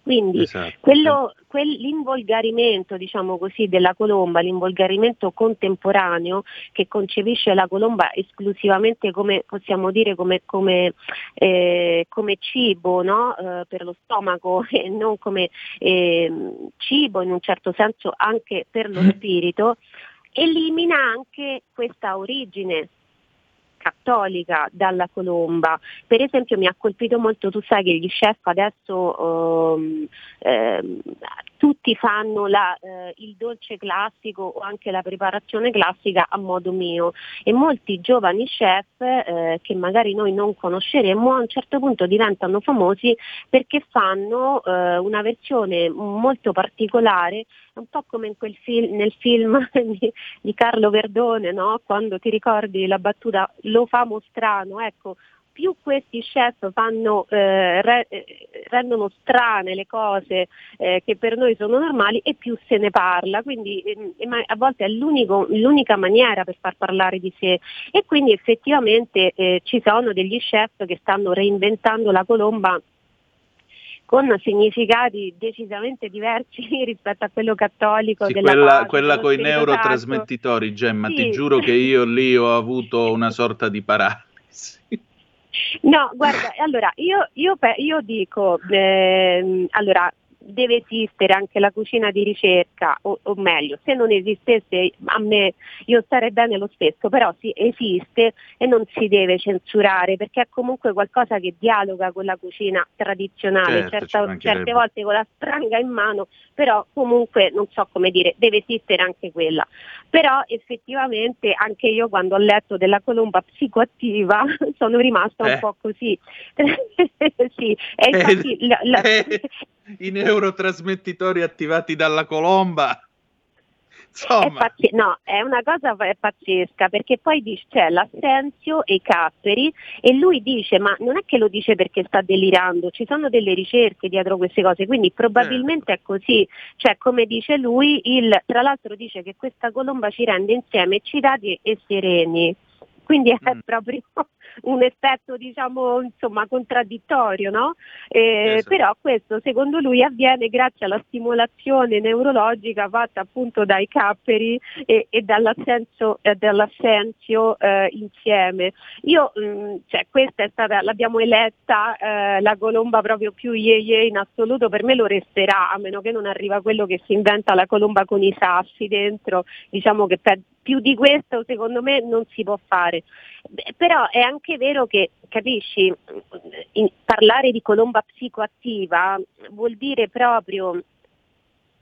Quindi esatto. quello, quel, l'involgarimento diciamo così, della colomba, l'involgarimento contemporaneo che concepisce la colomba esclusivamente come possiamo dire come, come, eh, come cibo no? eh, per lo stomaco (laughs) e non come eh, cibo in un certo senso anche per lo spirito, elimina anche questa origine cattolica dalla colomba. Per esempio mi ha colpito molto, tu sai che gli chef adesso um, eh, tutti fanno la, eh, il dolce classico o anche la preparazione classica a modo mio e molti giovani chef eh, che magari noi non conosceremmo a un certo punto diventano famosi perché fanno eh, una versione molto particolare un po' come film, nel film (laughs) di, di Carlo Verdone, no? quando ti ricordi la battuta lo famo strano, ecco, più questi chef fanno, eh, re, eh, rendono strane le cose eh, che per noi sono normali e più se ne parla, quindi eh, a volte è l'unica maniera per far parlare di sé. E quindi effettivamente eh, ci sono degli chef che stanno reinventando la colomba con significati decisamente diversi (laughs) rispetto a quello cattolico. Sì, della quella, pace, quella con i neurotrasmettitori, Gemma, sì. ti giuro che io lì ho avuto una sorta di paralisi. No, guarda, allora io, io, io dico, eh, allora deve esistere anche la cucina di ricerca, o, o, meglio, se non esistesse a me io starei bene lo stesso, però sì, esiste e non si deve censurare perché è comunque qualcosa che dialoga con la cucina tradizionale, certo, Certa, certe volte con la spranga in mano, però comunque non so come dire, deve esistere anche quella. Però effettivamente anche io quando ho letto della colomba psicoattiva (laughs) sono rimasta eh. un po' così. (laughs) sì, e infatti eh, la, la... Eh, i (laughs) neurotrasmettitori attivati dalla colomba. È pazz- no, è una cosa pazzesca perché poi dice c'è l'assenzio e i capperi e lui dice ma non è che lo dice perché sta delirando, ci sono delle ricerche dietro queste cose, quindi probabilmente è così, cioè come dice lui, il, tra l'altro dice che questa colomba ci rende insieme eccitati e sereni quindi è mm. proprio un effetto diciamo insomma contraddittorio no? Eh, esatto. però questo secondo lui avviene grazie alla stimolazione neurologica fatta appunto dai capperi e, e dall'assenzio, eh, dall'assenzio eh, insieme io mh, mm, cioè, questa è stata l'abbiamo eletta eh, la colomba proprio più ye ye in assoluto per me lo resterà a meno che non arriva quello che si inventa la colomba con i sassi dentro diciamo che per, più di questo secondo me non si può fare. Beh, però è anche vero che, capisci, in, parlare di colomba psicoattiva vuol dire proprio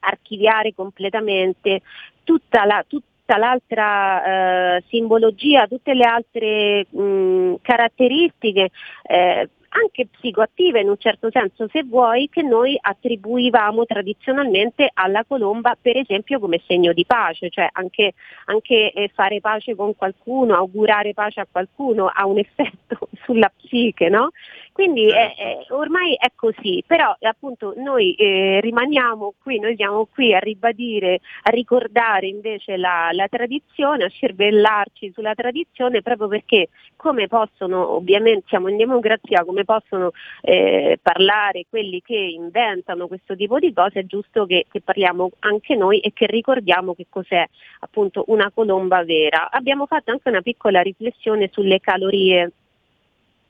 archiviare completamente tutta la, tut, tutta l'altra eh, simbologia, tutte le altre mh, caratteristiche eh, anche psicoattive in un certo senso se vuoi, che noi attribuivamo tradizionalmente alla colomba per esempio come segno di pace, cioè anche, anche eh, fare pace con qualcuno, augurare pace a qualcuno ha un effetto (laughs) sulla psiche, no? Quindi è, è, ormai è così, però appunto noi eh, rimaniamo qui, noi siamo qui a ribadire, a ricordare invece la, la tradizione, a cervellarci sulla tradizione proprio perché come possono, ovviamente siamo in democrazia, come possono eh, parlare quelli che inventano questo tipo di cose, è giusto che, che parliamo anche noi e che ricordiamo che cos'è appunto una colomba vera. Abbiamo fatto anche una piccola riflessione sulle calorie.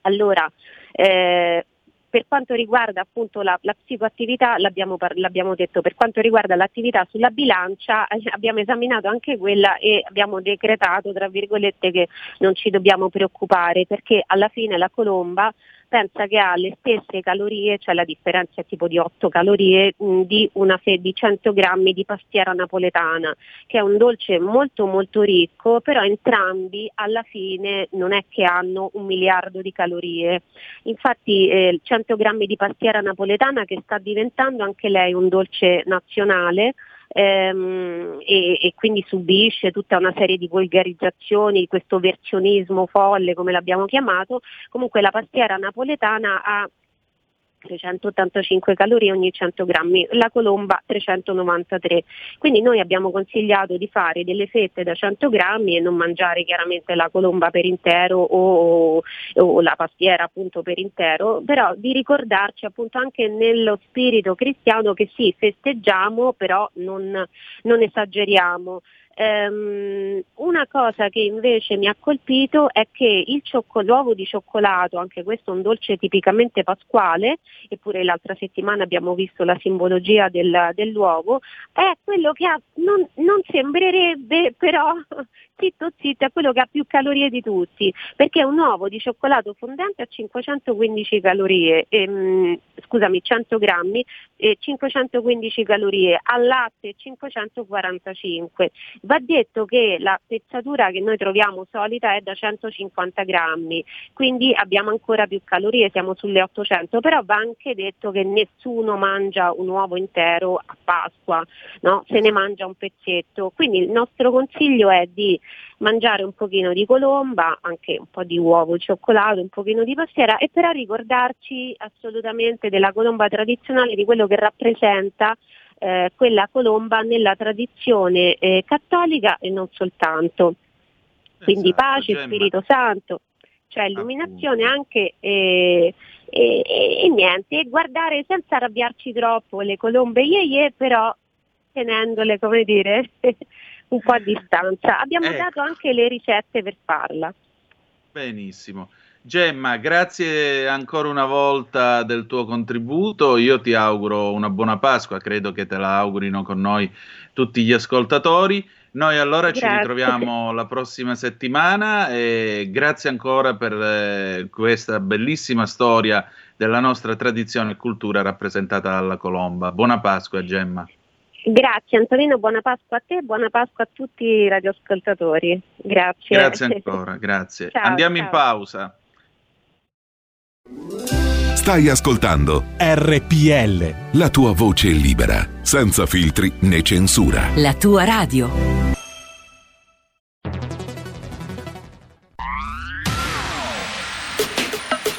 Allora, eh, per quanto riguarda appunto la, la psicoattività, l'abbiamo, l'abbiamo, detto, per quanto riguarda l'attività sulla bilancia eh, abbiamo esaminato anche quella e abbiamo decretato, tra virgolette, che non ci dobbiamo preoccupare perché alla fine la colomba pensa che ha le stesse calorie, cioè la differenza è tipo di 8 calorie mh, di una fe- di 100 grammi di pastiera napoletana, che è un dolce molto molto ricco, però entrambi alla fine non è che hanno un miliardo di calorie. Infatti eh, 100 grammi di pastiera napoletana che sta diventando anche lei un dolce nazionale, ehm, e, e, quindi subisce tutta una serie di volgarizzazioni, questo versionismo folle come l'abbiamo chiamato, comunque la pastiera napoletana ha 385 calorie ogni 100 grammi, la colomba 393. Quindi noi abbiamo consigliato di fare delle fette da 100 grammi e non mangiare chiaramente la colomba per intero o, o la pastiera appunto per intero, però di ricordarci appunto anche nello spirito cristiano che sì, festeggiamo, però non, non esageriamo. Um, una cosa che invece mi ha colpito è che cioccol- l'uovo di cioccolato, anche questo è un dolce tipicamente pasquale, eppure l'altra settimana abbiamo visto la simbologia del, dell'uovo, è quello che ha, non, non sembrerebbe però zitto zitto è quello che ha più calorie di tutti, perché un uovo di cioccolato fondente ha 515 calorie, ehm, scusami, 100 grammi, e 515 calorie, al latte 545. Va detto che la pezzatura che noi troviamo solita è da 150 grammi, quindi abbiamo ancora più calorie, siamo sulle 800, però va anche detto che nessuno mangia un uovo intero a Pasqua, no? se ne mangia un pezzetto, quindi il nostro consiglio è di mangiare un pochino di colomba, anche un po' di uovo, cioccolato, un pochino di pastiera e però ricordarci assolutamente della colomba tradizionale, di quello che rappresenta eh, quella colomba nella tradizione eh, cattolica e non soltanto. Quindi esatto, pace, Gemma. Spirito Santo, cioè illuminazione Appunto. anche eh, e, e, e, niente, e guardare senza arrabbiarci troppo le colombe ye, ye però tenendole, come dire, un po' a distanza. Abbiamo ecco. dato anche le ricette per farla. Benissimo. Gemma, grazie ancora una volta del tuo contributo. Io ti auguro una buona Pasqua, credo che te la augurino con noi tutti gli ascoltatori. Noi allora grazie. ci ritroviamo la prossima settimana e grazie ancora per eh, questa bellissima storia della nostra tradizione e cultura rappresentata dalla colomba. Buona Pasqua, Gemma. Grazie Antonino, buona Pasqua a te e buona Pasqua a tutti i radioascoltatori. Grazie. Grazie (laughs) ancora, grazie. Ciao, Andiamo ciao. in pausa. Stai ascoltando RPL. La tua voce libera, senza filtri né censura. La tua radio.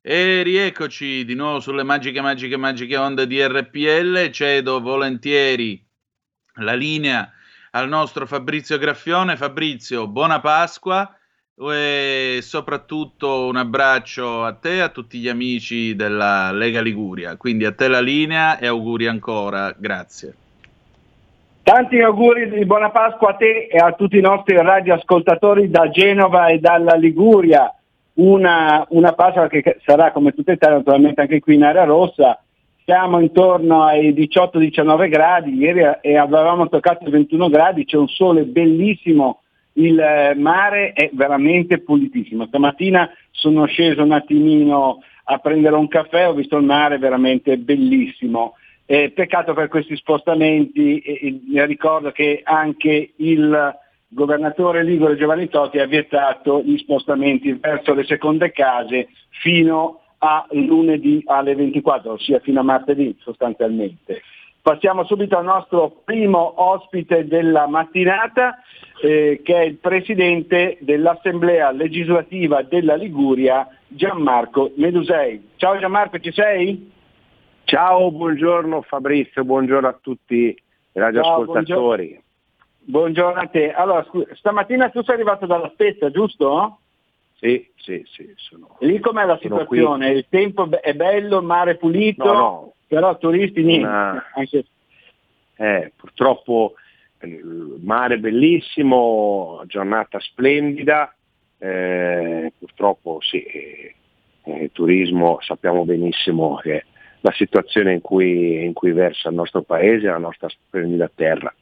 E rieccoci di nuovo sulle magiche, magiche, magiche onde di RPL. Cedo volentieri la linea al nostro Fabrizio Graffione. Fabrizio, buona Pasqua e soprattutto un abbraccio a te e a tutti gli amici della Lega Liguria. Quindi a te la linea e auguri ancora. Grazie. Tanti auguri di buona Pasqua a te e a tutti i nostri radioascoltatori da Genova e dalla Liguria. Una, una Pasqua che sarà come tutta Italia, naturalmente anche qui in area rossa. Siamo intorno ai 18-19 gradi, ieri e avevamo toccato i 21 gradi, c'è un sole bellissimo, il eh, mare è veramente pulitissimo. Stamattina sono sceso un attimino a prendere un caffè, ho visto il mare veramente bellissimo. Eh, peccato per questi spostamenti, eh, eh, ricordo che anche il governatore Ligure Giovanni Totti ha vietato gli spostamenti verso le seconde case fino a lunedì alle 24, ossia fino a martedì sostanzialmente. Passiamo subito al nostro primo ospite della mattinata, eh, che è il presidente dell'Assemblea legislativa della Liguria, Gianmarco Medusei. Ciao Gianmarco, ci sei? Ciao, buongiorno Fabrizio, buongiorno a tutti i radioascoltatori. Buongiorno. Buongiorno. a te. Allora, scu- stamattina tu sei arrivato dalla Spezia, giusto? Sì, sì, sì. Sono, lì com'è la situazione? Qui. Il tempo è bello, il mare pulito, no, no. però turisti niente. Una... Eh, purtroppo il mare bellissimo, giornata splendida, eh, purtroppo sì, eh, il turismo sappiamo benissimo che la situazione in cui, in cui versa il nostro paese, la nostra splendida terra.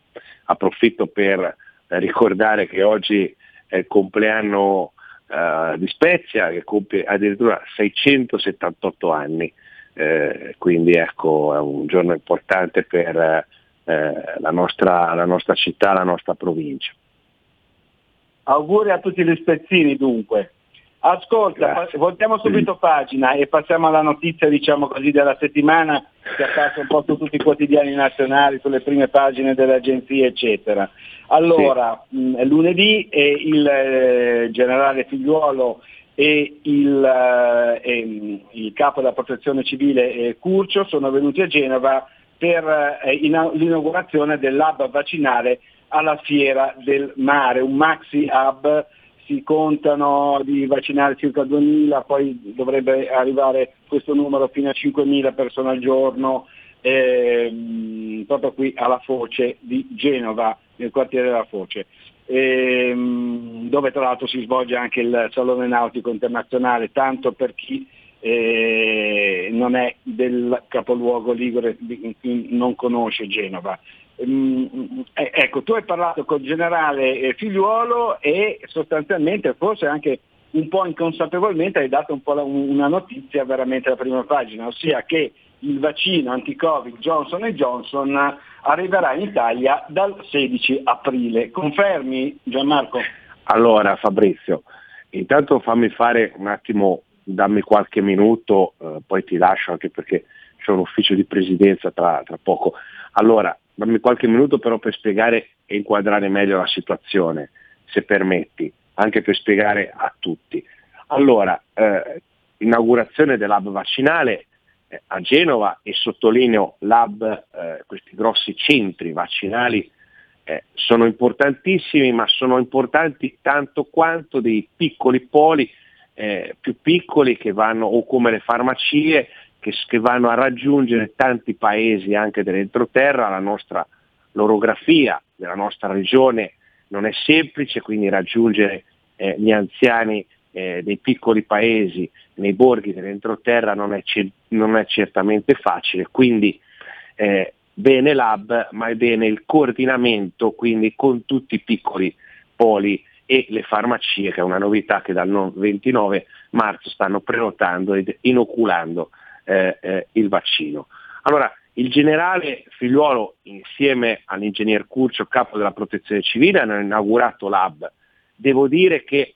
Approfitto per ricordare che oggi è il compleanno uh, di Spezia che compie addirittura 678 anni, eh, quindi ecco è un giorno importante per eh, la, nostra, la nostra città, la nostra provincia. Auguri a tutti gli spezzini dunque. Ascolta, voltiamo subito pagina e passiamo alla notizia diciamo così, della settimana che appassa un po' su tutti i quotidiani nazionali, sulle prime pagine delle agenzie eccetera. Allora, sì. mh, lunedì eh, il eh, generale Figliuolo e il, eh, il, capo della protezione civile eh, Curcio sono venuti a Genova per eh, in, l'inaugurazione dell'hub vaccinale alla Fiera del Mare, un maxi hub si contano di vaccinare circa 2.000, poi dovrebbe arrivare questo numero fino a 5.000 persone al giorno, ehm, proprio qui alla Foce di Genova, nel quartiere della Foce, ehm, dove tra l'altro si svolge anche il Salone Nautico Internazionale, tanto per chi eh, non è del capoluogo Ligure, non conosce Genova. Mm, eh, ecco, tu hai parlato col generale eh, Figliuolo e sostanzialmente, forse anche un po' inconsapevolmente, hai dato un po' la, una notizia veramente alla prima pagina, ossia che il vaccino anti-Covid Johnson Johnson arriverà in Italia dal 16 aprile. Confermi Gianmarco? Allora Fabrizio, intanto fammi fare un attimo, dammi qualche minuto, eh, poi ti lascio anche perché c'è un ufficio di presidenza tra, tra poco. Allora, dammi qualche minuto però per spiegare e inquadrare meglio la situazione, se permetti, anche per spiegare a tutti. Allora, eh, inaugurazione dell'hub vaccinale eh, a Genova e sottolineo l'hub, eh, questi grossi centri vaccinali eh, sono importantissimi, ma sono importanti tanto quanto dei piccoli poli eh, più piccoli che vanno, o come le farmacie, che, che vanno a raggiungere tanti paesi anche dell'entroterra, la nostra l'orografia della nostra regione non è semplice, quindi raggiungere eh, gli anziani eh, dei piccoli paesi nei borghi dell'entroterra non è, non è certamente facile, quindi eh, bene l'hub, ma è bene il coordinamento quindi con tutti i piccoli poli e le farmacie, che è una novità che dal 29 marzo stanno prenotando ed inoculando eh, eh, il vaccino. Allora, il generale Figliuolo insieme all'ingegner Curcio, capo della protezione civile, hanno inaugurato l'hub. Devo dire che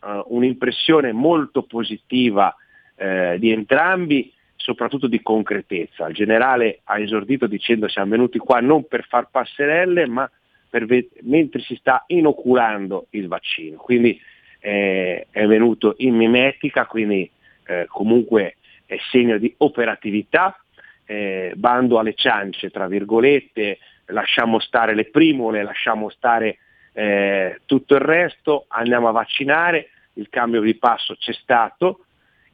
uh, un'impressione molto positiva eh, di entrambi, soprattutto di concretezza. Il generale ha esordito dicendo siamo venuti qua non per far passerelle, ma ve- mentre si sta inoculando il vaccino. Quindi eh, è venuto in mimetica, quindi eh, comunque è segno di operatività, eh, bando alle ciance, tra virgolette, lasciamo stare le primole, lasciamo stare eh, tutto il resto, andiamo a vaccinare, il cambio di passo c'è stato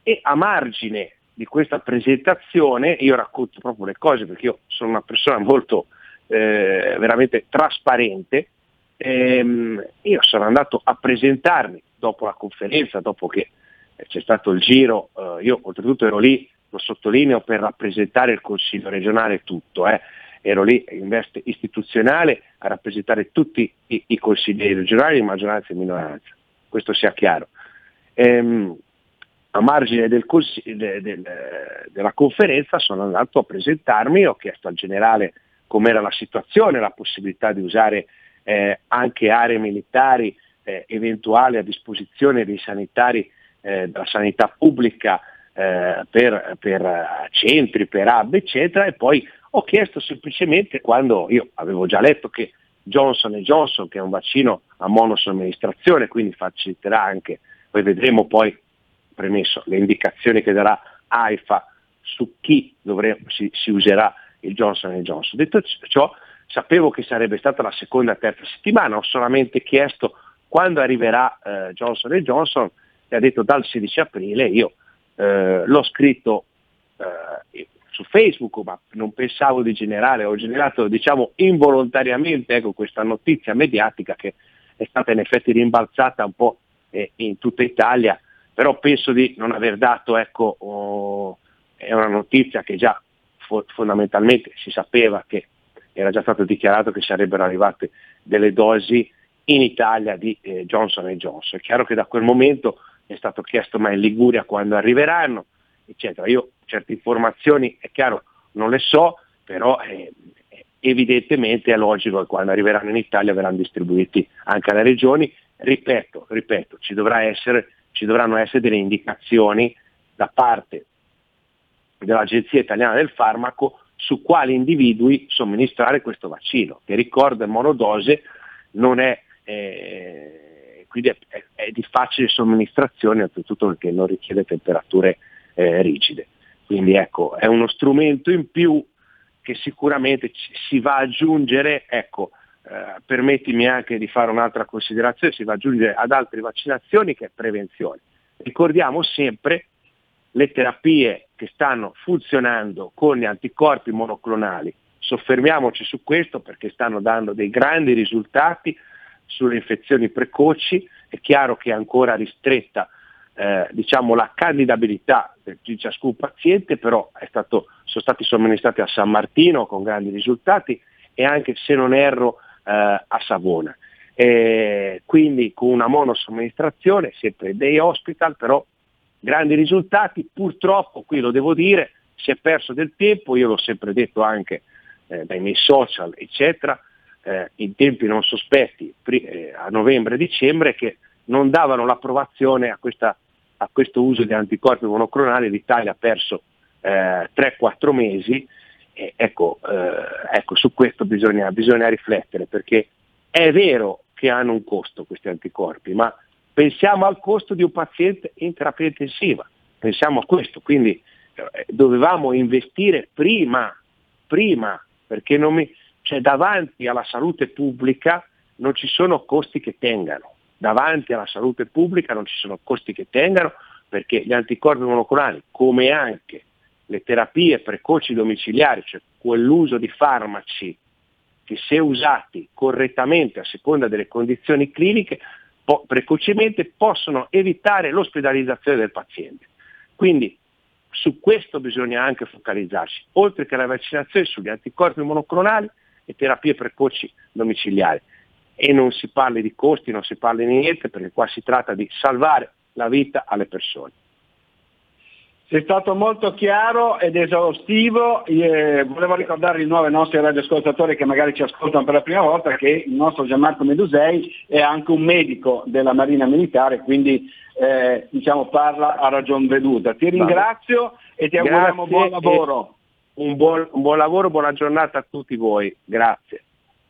e a margine di questa presentazione io racconto proprio le cose perché io sono una persona molto eh, veramente trasparente, ehm, io sono andato a presentarmi dopo la conferenza, dopo che c'è stato il giro, eh, io oltretutto ero lì, lo sottolineo, per rappresentare il Consiglio regionale tutto, eh. ero lì in veste istituzionale a rappresentare tutti i, i consiglieri regionali di maggioranza e minoranza, questo sia chiaro. Ehm, a margine del de, de, della conferenza sono andato a presentarmi, ho chiesto al generale com'era la situazione, la possibilità di usare eh, anche aree militari eh, eventuali a disposizione dei sanitari eh, della sanità pubblica eh, per, per, centri, per hub, eccetera, e poi ho chiesto semplicemente quando io avevo già letto che Johnson Johnson, che è un vaccino a monosomministrazione, quindi faciliterà anche, poi vedremo poi, premesso, le indicazioni che darà AIFA su chi dovrebbe, si, si, userà il Johnson Johnson. Detto ciò, sapevo che sarebbe stata la seconda e terza settimana, ho solamente chiesto quando arriverà eh, Johnson Johnson e ha detto dal 16 aprile, io eh, l'ho scritto eh, su Facebook, ma non pensavo di generare, ho generato diciamo involontariamente ecco, questa notizia mediatica che è stata in effetti rimbalzata un po' eh, in tutta Italia, però penso di non aver dato, ecco, oh, è una notizia che già fo- fondamentalmente si sapeva che era già stato dichiarato che sarebbero arrivate delle dosi in Italia di eh, Johnson Johnson. È chiaro che da quel momento è stato chiesto ma in Liguria quando arriveranno, eccetera. Io certe informazioni, è chiaro, non le so, però eh, evidentemente è logico che quando arriveranno in Italia verranno distribuiti anche alle regioni. Ripeto, ripeto, ci, essere, ci dovranno essere delle indicazioni da parte dell'Agenzia Italiana del Farmaco su quali individui somministrare questo vaccino, che ricordo è monodose, non è eh, quindi è, è, di facile somministrazione, oltretutto perché non richiede temperature eh, rigide. Quindi ecco, è uno strumento in più che sicuramente ci, si va ad aggiungere, ecco, eh, permettimi anche di fare un'altra considerazione, si va ad aggiungere ad altre vaccinazioni che è prevenzione. Ricordiamo sempre le terapie che stanno funzionando con gli anticorpi monoclonali. Soffermiamoci su questo perché stanno dando dei grandi risultati sulle infezioni precoci, è chiaro che è ancora ristretta eh, diciamo, la candidabilità di ciascun paziente, però stato, sono stati somministrati a San Martino con grandi risultati e anche se non erro eh, a Savona. E quindi con una monosomministrazione, sempre dei hospital, però grandi risultati, purtroppo qui lo devo dire, si è perso del tempo, io l'ho sempre detto anche eh, dai miei social, eccetera, eh, in tempi non sospetti eh, a novembre-dicembre che non davano l'approvazione a, questa, a, questo uso di anticorpi monoclonali, l'Italia ha perso eh, 3-4 mesi, e ecco, eh, ecco, su questo bisogna, bisogna riflettere perché è vero che hanno un costo questi anticorpi, ma pensiamo al costo di un paziente in terapia intensiva, pensiamo a questo, quindi eh, dovevamo investire prima, prima, perché non mi, cioè davanti alla salute pubblica non ci sono costi che tengano, davanti alla salute pubblica non ci sono costi che tengano perché gli anticorpi monoclonali, come anche le terapie precoci domiciliari, cioè quell'uso di farmaci che se usati correttamente a seconda delle condizioni cliniche, po- precocemente possono evitare l'ospedalizzazione del paziente. Quindi su questo bisogna anche focalizzarsi, oltre che alla vaccinazione sugli anticorpi monoclonali, e terapie precoci domiciliari. E non si parli di costi, non si parli di niente, perché qua si tratta di salvare la vita alle persone. Sei stato molto chiaro ed esaustivo. Eh, volevo ricordare di nuovo ai nostri radioascoltatori che magari ci ascoltano per la prima volta che il nostro Gianmarco Medusei è anche un medico della Marina Militare, quindi eh, diciamo, parla a ragion veduta. Ti ringrazio e ti auguriamo buon lavoro un buon, un buon lavoro, buona giornata a tutti voi. Grazie.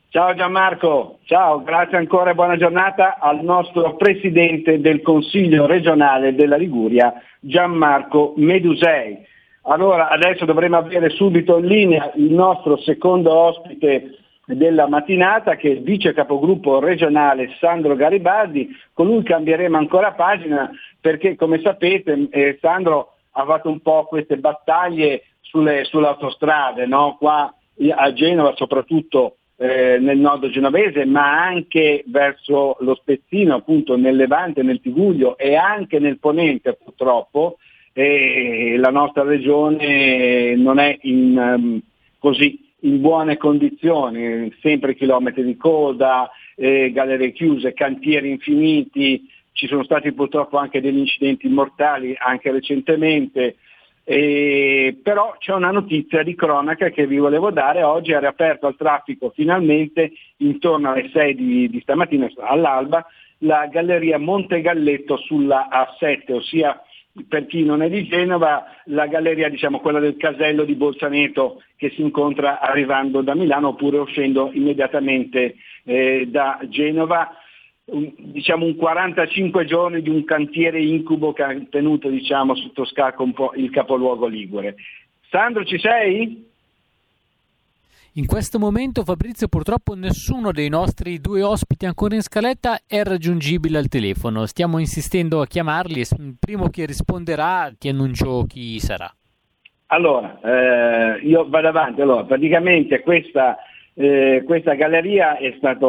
Ciao Gianmarco, ciao, grazie ancora e buona giornata al nostro Presidente del Consiglio regionale della Liguria, Gianmarco Medusei. Allora, adesso dovremo avere subito in linea il nostro secondo ospite della mattinata che è il vice capogruppo regionale Sandro Garibaldi, con lui cambieremo ancora pagina perché come sapete eh, Sandro ha fatto un po' queste battaglie sulle, sulle autostrade, no? qua a Genova soprattutto eh, nel nord genovese, ma anche verso lo Spezzino, appunto nel Levante, nel Tiguglio e anche nel Ponente purtroppo, e la nostra regione non è in, um, così in buone condizioni, sempre chilometri di coda, eh, gallerie chiuse, cantieri infiniti, ci sono stati purtroppo anche degli incidenti mortali anche recentemente, eh, però c'è una notizia di cronaca che vi volevo dare, oggi è riaperto al traffico finalmente intorno alle 6 di, di stamattina all'alba la galleria Monte Galletto sulla A7, ossia per chi non è di Genova, la galleria, diciamo quella del casello di Bolzaneto che si incontra arrivando da Milano oppure uscendo immediatamente eh, da Genova. Un, diciamo un 45 giorni di un cantiere incubo che ha tenuto diciamo, sotto scacco un po' il capoluogo Ligure. Sandro ci sei? In questo momento Fabrizio purtroppo nessuno dei nostri due ospiti ancora in scaletta è raggiungibile al telefono. Stiamo insistendo a chiamarli e il primo che risponderà ti annuncio chi sarà. Allora, eh, io vado avanti. Allora, praticamente questa, eh, questa galleria è stata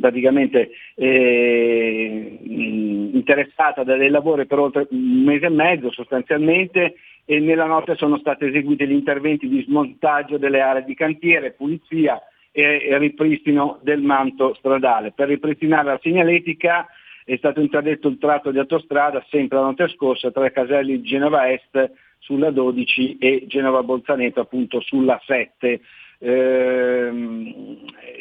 praticamente eh, interessata da dei lavori per oltre un mese e mezzo sostanzialmente e nella notte sono stati eseguiti gli interventi di smontaggio delle aree di cantiere, pulizia e ripristino del manto stradale. Per ripristinare la segnaletica è stato interdetto il tratto di autostrada sempre la notte scorsa tra i caselli Genova Est sulla 12 e Genova Bolzaneto appunto sulla 7. Eh,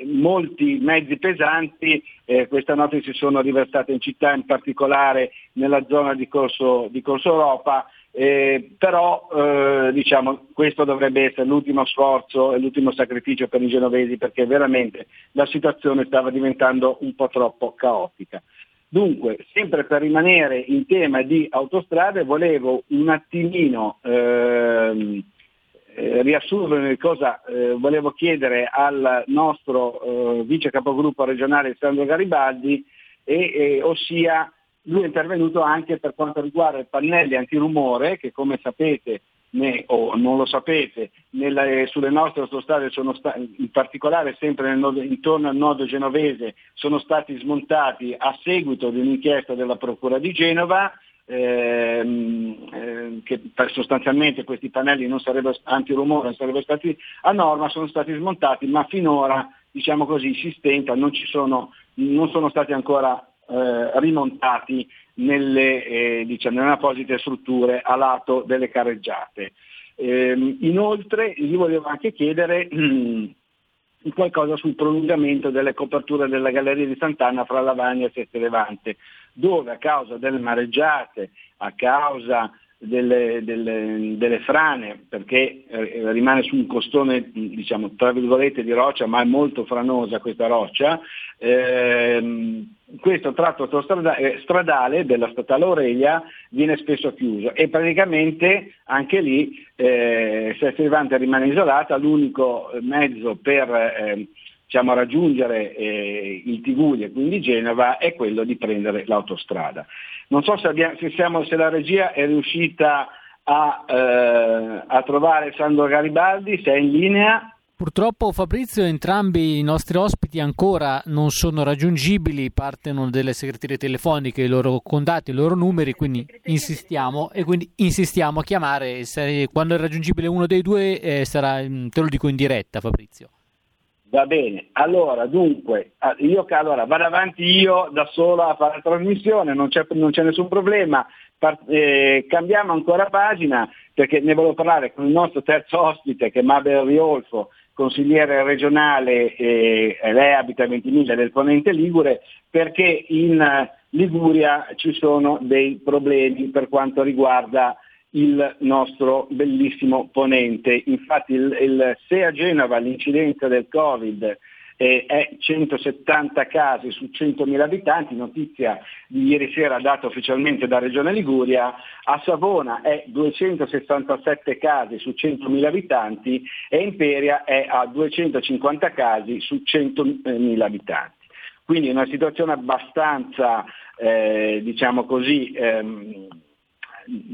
molti mezzi pesanti eh, questa notte si sono riversati in città, in particolare nella zona di Corso, di Corso Europa eh, però eh, diciamo, questo dovrebbe essere l'ultimo sforzo e l'ultimo sacrificio per i genovesi perché veramente la situazione stava diventando un po' troppo caotica. Dunque, sempre per rimanere in tema di autostrade, volevo un attimino ehm, eh, riassumere cosa eh, volevo chiedere al nostro eh, vice capogruppo regionale Sandro Garibaldi, e, ossia lui è intervenuto anche per quanto riguarda i pannelli antirumore che come sapete ne, o non lo sapete, nella, sulle nostre autostrade sono stati, in particolare sempre nodo, intorno al nodo genovese, sono stati smontati a seguito di un'inchiesta della Procura di Genova, ehm, eh, che sostanzialmente questi pannelli non sarebbero, antirumore non sarebbero stati a norma, sono stati smontati, ma finora diciamo così, si stenta, non, sono, non sono stati ancora eh, rimontati nelle, eh, diciamo, nelle apposite strutture a lato delle carreggiate. Eh, inoltre gli volevo anche chiedere (clears throat) qualcosa sul prolungamento delle coperture della Galleria di Sant'Anna fra Lavagna e Sette Levante, dove a causa delle mareggiate, a causa delle, delle, delle frane, perché eh, rimane su un costone, diciamo, tra virgolette di roccia, ma è molto franosa questa roccia, ehm, questo tratto autostradale stradale della statale Aurelia viene spesso chiuso e praticamente anche lì eh, Sesta Levante rimane isolata, l'unico mezzo per eh, diciamo, raggiungere eh, il Tiguglia e quindi Genova è quello di prendere l'autostrada. Non so se, abbiamo, se, siamo, se la regia è riuscita a, eh, a trovare Sandro Garibaldi, se è in linea. Purtroppo Fabrizio, entrambi i nostri ospiti ancora non sono raggiungibili, partono delle segreterie telefoniche, i loro contatti, i loro numeri, quindi insistiamo e quindi insistiamo a chiamare. Se, quando è raggiungibile uno dei due eh, sarà, te lo dico in diretta Fabrizio. Va bene, allora dunque, io allora, vado avanti io da solo a fare la trasmissione, non c'è, non c'è nessun problema, Par- eh, cambiamo ancora pagina perché ne volevo parlare con il nostro terzo ospite che è Mabel Riolfo, consigliere regionale, eh, lei abita a Ventimiglia del Ponente Ligure, perché in Liguria ci sono dei problemi per quanto riguarda il nostro bellissimo ponente. Infatti il, il, se a Genova l'incidenza del Covid eh, è 170 casi su 100.000 abitanti, notizia di ieri sera data ufficialmente da Regione Liguria, a Savona è 267 casi su 100.000 abitanti e Imperia è a 250 casi su 100.000 abitanti. Quindi una situazione abbastanza, eh, diciamo così, ehm,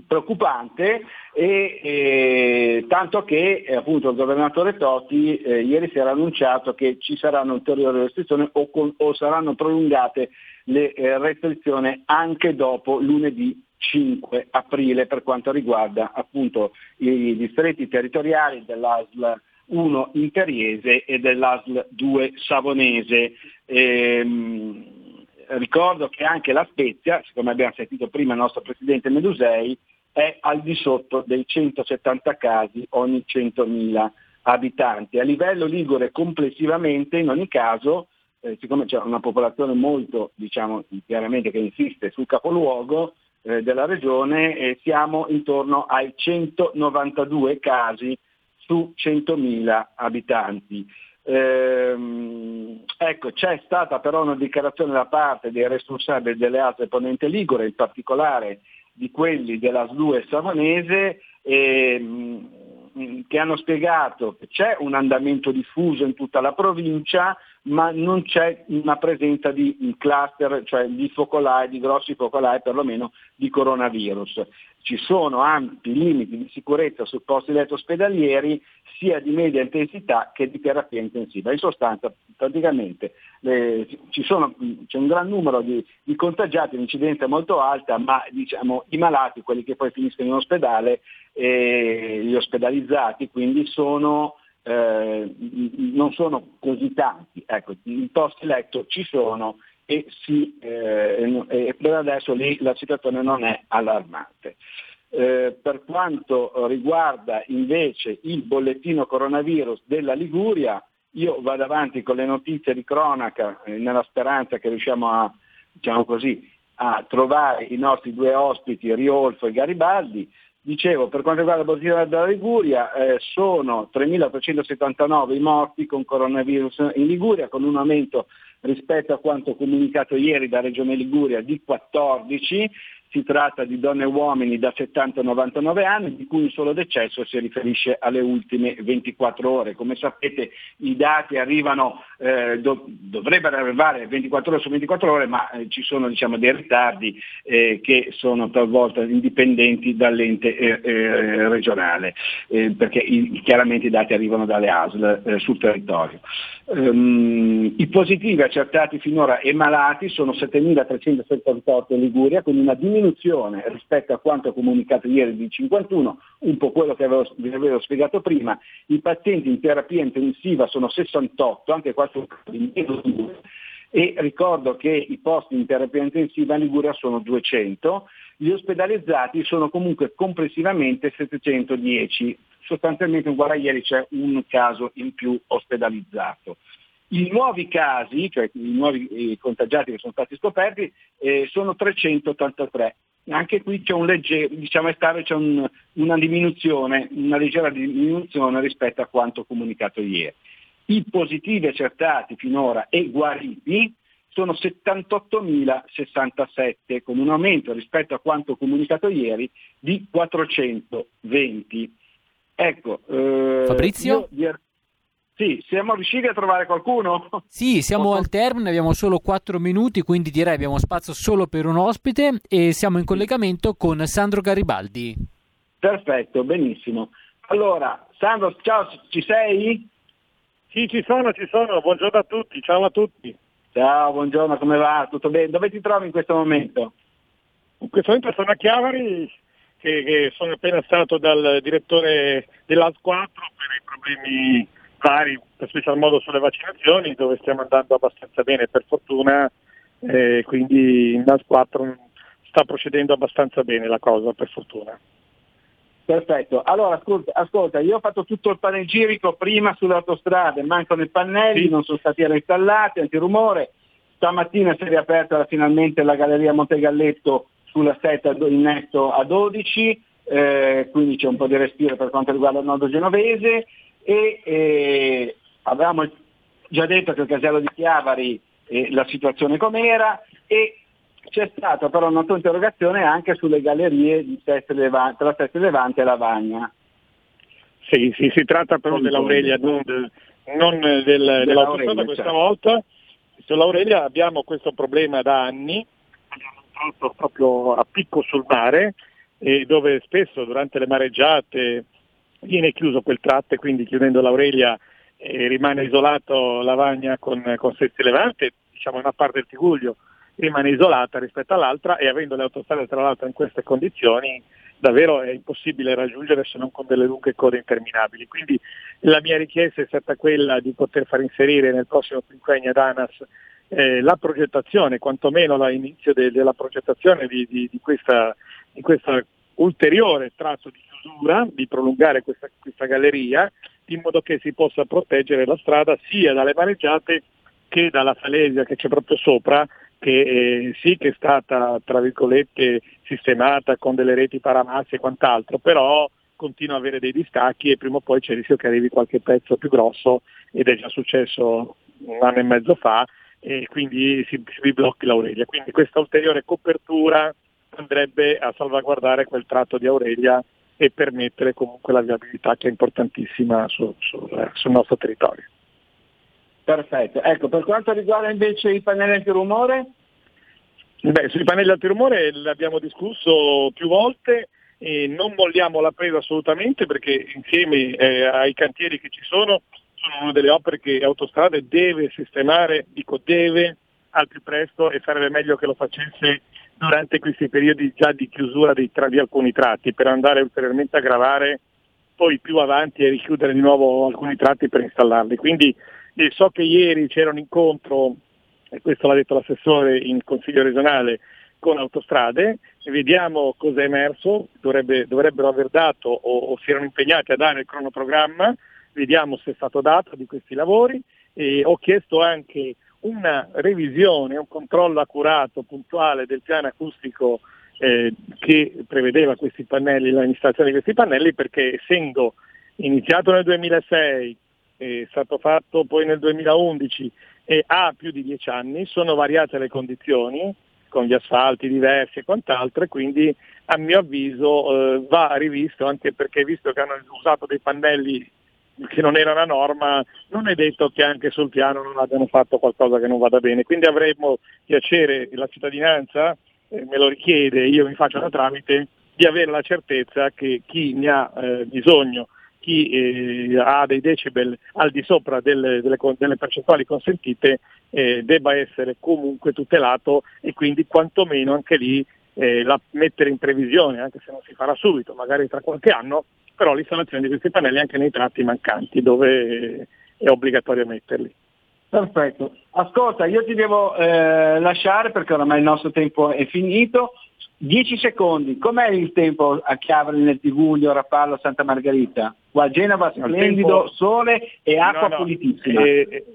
preoccupante e, e, tanto che eh, appunto il governatore Totti eh, ieri sera ha annunciato che ci saranno ulteriori restrizioni o, con, o saranno prolungate le eh, restrizioni anche dopo lunedì 5 aprile per quanto riguarda appunto i distretti territoriali dell'ASL 1 Imperiese e dell'ASL 2 Savonese. Ehm, ricordo che anche la Spezia, siccome abbiamo sentito prima il nostro Presidente Medusei, è al di sotto dei 170 casi ogni 100.000 abitanti. A livello ligure complessivamente, in ogni caso, eh, siccome c'è una popolazione molto, diciamo, chiaramente che insiste sul capoluogo eh, della regione, eh, siamo intorno ai 192 casi su 100.000 abitanti. Ehm, ecco, c'è stata però una dichiarazione da parte dei responsabili delle altre ponente Ligure, in particolare di quelli della SLU e Savonese, ehm, che hanno spiegato che c'è un andamento diffuso in tutta la provincia, ma non c'è una presenza di cluster, cioè di focolai, di grossi focolai perlomeno di coronavirus ci sono ampi limiti di sicurezza su posti letto ospedalieri sia di media intensità che di terapia intensiva. In sostanza praticamente le, sono, c'è un gran numero di, di contagiati, è molto alta, ma diciamo, i malati, quelli che poi finiscono in ospedale, eh, gli ospedalizzati, quindi sono, eh, non sono così tanti. Ecco, I posti letto ci sono e, si, eh, e per adesso lì la situazione non è allarmante. Eh, per quanto riguarda invece il bollettino coronavirus della Liguria, io vado avanti con le notizie di cronaca eh, nella speranza che riusciamo a, diciamo così, a trovare i nostri due ospiti, Riolfo e Garibaldi. Dicevo, per quanto riguarda il bollettino della Liguria, eh, sono 3.379 i morti con coronavirus in Liguria, con un aumento rispetto a quanto comunicato ieri da Regione Liguria di 14, si tratta di donne e uomini da 70 a 99 anni, di cui un solo decesso si riferisce alle ultime 24 ore. Come sapete i dati arrivano, eh, do, dovrebbero arrivare 24 ore su 24 ore, ma eh, ci sono diciamo, dei ritardi eh, che sono talvolta indipendenti dall'ente eh, eh, regionale, eh, perché i, chiaramente i dati arrivano dalle ASL sul territorio. Um, I positivi accertati finora e malati sono 7.378 in Liguria, quindi una diminuzione rispetto a quanto comunicato ieri di 51, un po' quello che avevo, vi avevo spiegato prima. I pazienti in terapia intensiva sono 68, anche qua sono in meno e ricordo che i posti in terapia intensiva in Liguria sono 200, gli ospedalizzati sono comunque complessivamente 710, sostanzialmente uguale a ieri c'è un caso in più ospedalizzato. I nuovi casi, cioè i nuovi contagiati che sono stati scoperti, eh, sono 383. Anche qui c'è, un legge, diciamo estate, c'è un, una diminuzione, una leggera diminuzione rispetto a quanto comunicato ieri. I positivi accertati finora e guariti sono 78.067, con un aumento rispetto a quanto comunicato ieri di 420. Ecco, eh, Fabrizio? Io, sì, siamo riusciti a trovare qualcuno? Sì, siamo al termine, abbiamo solo 4 minuti, quindi direi abbiamo spazio solo per un ospite e siamo in collegamento con Sandro Garibaldi. Perfetto, benissimo. Allora, Sandro, ciao, ci sei? Sì, ci sono, ci sono. Buongiorno a tutti, ciao a tutti. Ciao, buongiorno, come va? Tutto bene? Dove ti trovi in questo momento? In questo momento sono a Chiavari, che, che sono appena stato dal direttore dell'AS 4 per i problemi vari, per special modo sulle vaccinazioni, dove stiamo andando abbastanza bene per fortuna, eh, quindi in AS 4 sta procedendo abbastanza bene la cosa, per fortuna. Perfetto, allora ascolta, ascolta, io ho fatto tutto il panegirico prima sulle autostrade, mancano i pannelli, sì. non sono stati reinstallati, antirumore, stamattina si è riaperta finalmente la galleria Montegalletto sulla setta innesto a 12, eh, quindi c'è un po' di respiro per quanto riguarda il nodo genovese e eh, avevamo già detto che il casello di Chiavari eh, la situazione com'era e c'è stata però una tua interrogazione anche sulle gallerie di Sette Levante, tra Sette Levante e Lavagna. Sì, sì, si tratta però dell'Aurelia, non, del, non del, dell'autostrada questa certo. volta. Sull'Aurelia abbiamo questo problema da anni, abbiamo proprio a picco sul mare, e dove spesso durante le mareggiate viene chiuso quel tratto e quindi chiudendo l'Aurelia eh, rimane isolato Lavagna con, con Sesti Levante, diciamo una parte del Tiguglio rimane isolata rispetto all'altra e avendo le autostrade tra l'altro in queste condizioni davvero è impossibile raggiungere se non con delle lunghe code interminabili. Quindi la mia richiesta è stata quella di poter far inserire nel prossimo quinquennio ad ANAS eh, la progettazione, quantomeno l'inizio de- della progettazione di, di, di, questa, di, questa, ulteriore tratto di chiusura, di prolungare questa, questa galleria, in modo che si possa proteggere la strada sia dalle mareggiate che dalla falesia che c'è proprio sopra che eh, sì che è stata tra virgolette sistemata con delle reti paramassi e quant'altro, però continua ad avere dei distacchi e prima o poi c'è il rischio che arrivi qualche pezzo più grosso ed è già successo un anno e mezzo fa e quindi si, si blocchi l'Aurelia. Quindi questa ulteriore copertura andrebbe a salvaguardare quel tratto di Aurelia e permettere comunque la viabilità che è importantissima su, su, sul nostro territorio. Perfetto. Ecco, per quanto riguarda invece i pannelli antirumore? Beh, sui pannelli antirumore l'abbiamo discusso più volte e non molliamo la presa assolutamente perché insieme eh, ai cantieri che ci sono sono una delle opere che Autostrade deve sistemare, dico deve, al più presto e sarebbe meglio che lo facesse durante questi periodi già di chiusura di, tra, di alcuni tratti per andare ulteriormente a gravare poi più avanti e richiudere di nuovo alcuni tratti per installarli. Quindi e so che ieri c'era un incontro, e questo l'ha detto l'assessore in Consiglio regionale, con Autostrade, vediamo cosa è emerso, Dovrebbe, dovrebbero aver dato o, o, si erano impegnati a dare il cronoprogramma, vediamo se è stato dato di questi lavori. E ho chiesto anche una revisione, un controllo accurato, puntuale del piano acustico eh, che prevedeva questi pannelli, l'installazione di questi pannelli perché essendo iniziato nel 2006 è stato fatto poi nel 2011 e ha più di dieci anni, sono variate le condizioni con gli asfalti diversi e quant'altro e quindi a mio avviso eh, va rivisto anche perché visto che hanno usato dei pannelli che non erano a norma, non è detto che anche sul piano non abbiano fatto qualcosa che non vada bene. Quindi avremmo piacere, la cittadinanza eh, me lo richiede, io mi faccio da tramite, di avere la certezza che chi ne ha eh, bisogno chi eh, ha dei decibel al di sopra delle, delle, delle percentuali consentite eh, debba essere comunque tutelato e quindi quantomeno anche lì eh, la, mettere in previsione, anche se non si farà subito, magari tra qualche anno, però l'installazione di questi pannelli anche nei tratti mancanti dove è obbligatorio metterli. Perfetto. Ascolta, io ti devo eh, lasciare perché oramai il nostro tempo è finito. 10 secondi, com'è il tempo a Chiavari nel Tiguglio, Rapallo, Santa Margherita? Qua a Genova splendido, tempo... sole e acqua no, no, pulitissima. Eh, eh,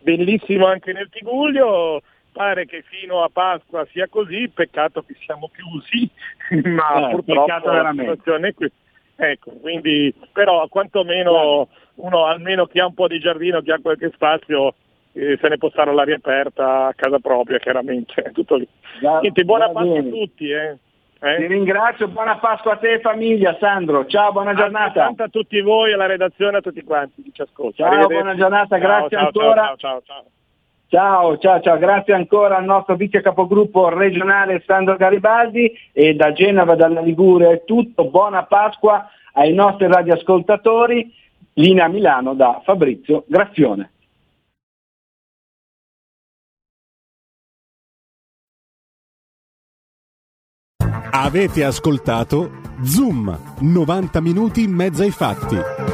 bellissimo anche nel Tiguglio, pare che fino a Pasqua sia così, peccato che siamo chiusi, (laughs) ma eh, purtroppo la situazione è qui. Ecco, quindi però quantomeno uno almeno chi ha un po' di giardino, chi ha qualche spazio, eh, se ne può stare all'aria aperta a casa propria, chiaramente. (laughs) Tutto lì. Da, Niente, buona Pasqua a tutti. Eh. Eh? Ti ringrazio, buona Pasqua a te famiglia Sandro, ciao, buona giornata. A tutti voi, alla redazione, a tutti quanti ci ascoltano. Ciao, buona giornata, ciao, grazie ciao, ancora. Ciao, ciao, ciao. Ciao, ciao, ciao, grazie ancora al nostro vice capogruppo regionale Sandro Garibaldi e da Genova, dalla Liguria è tutto, buona Pasqua ai nostri radioascoltatori, linea Milano da Fabrizio Grazione. Avete ascoltato Zoom, 90 minuti in mezzo ai fatti.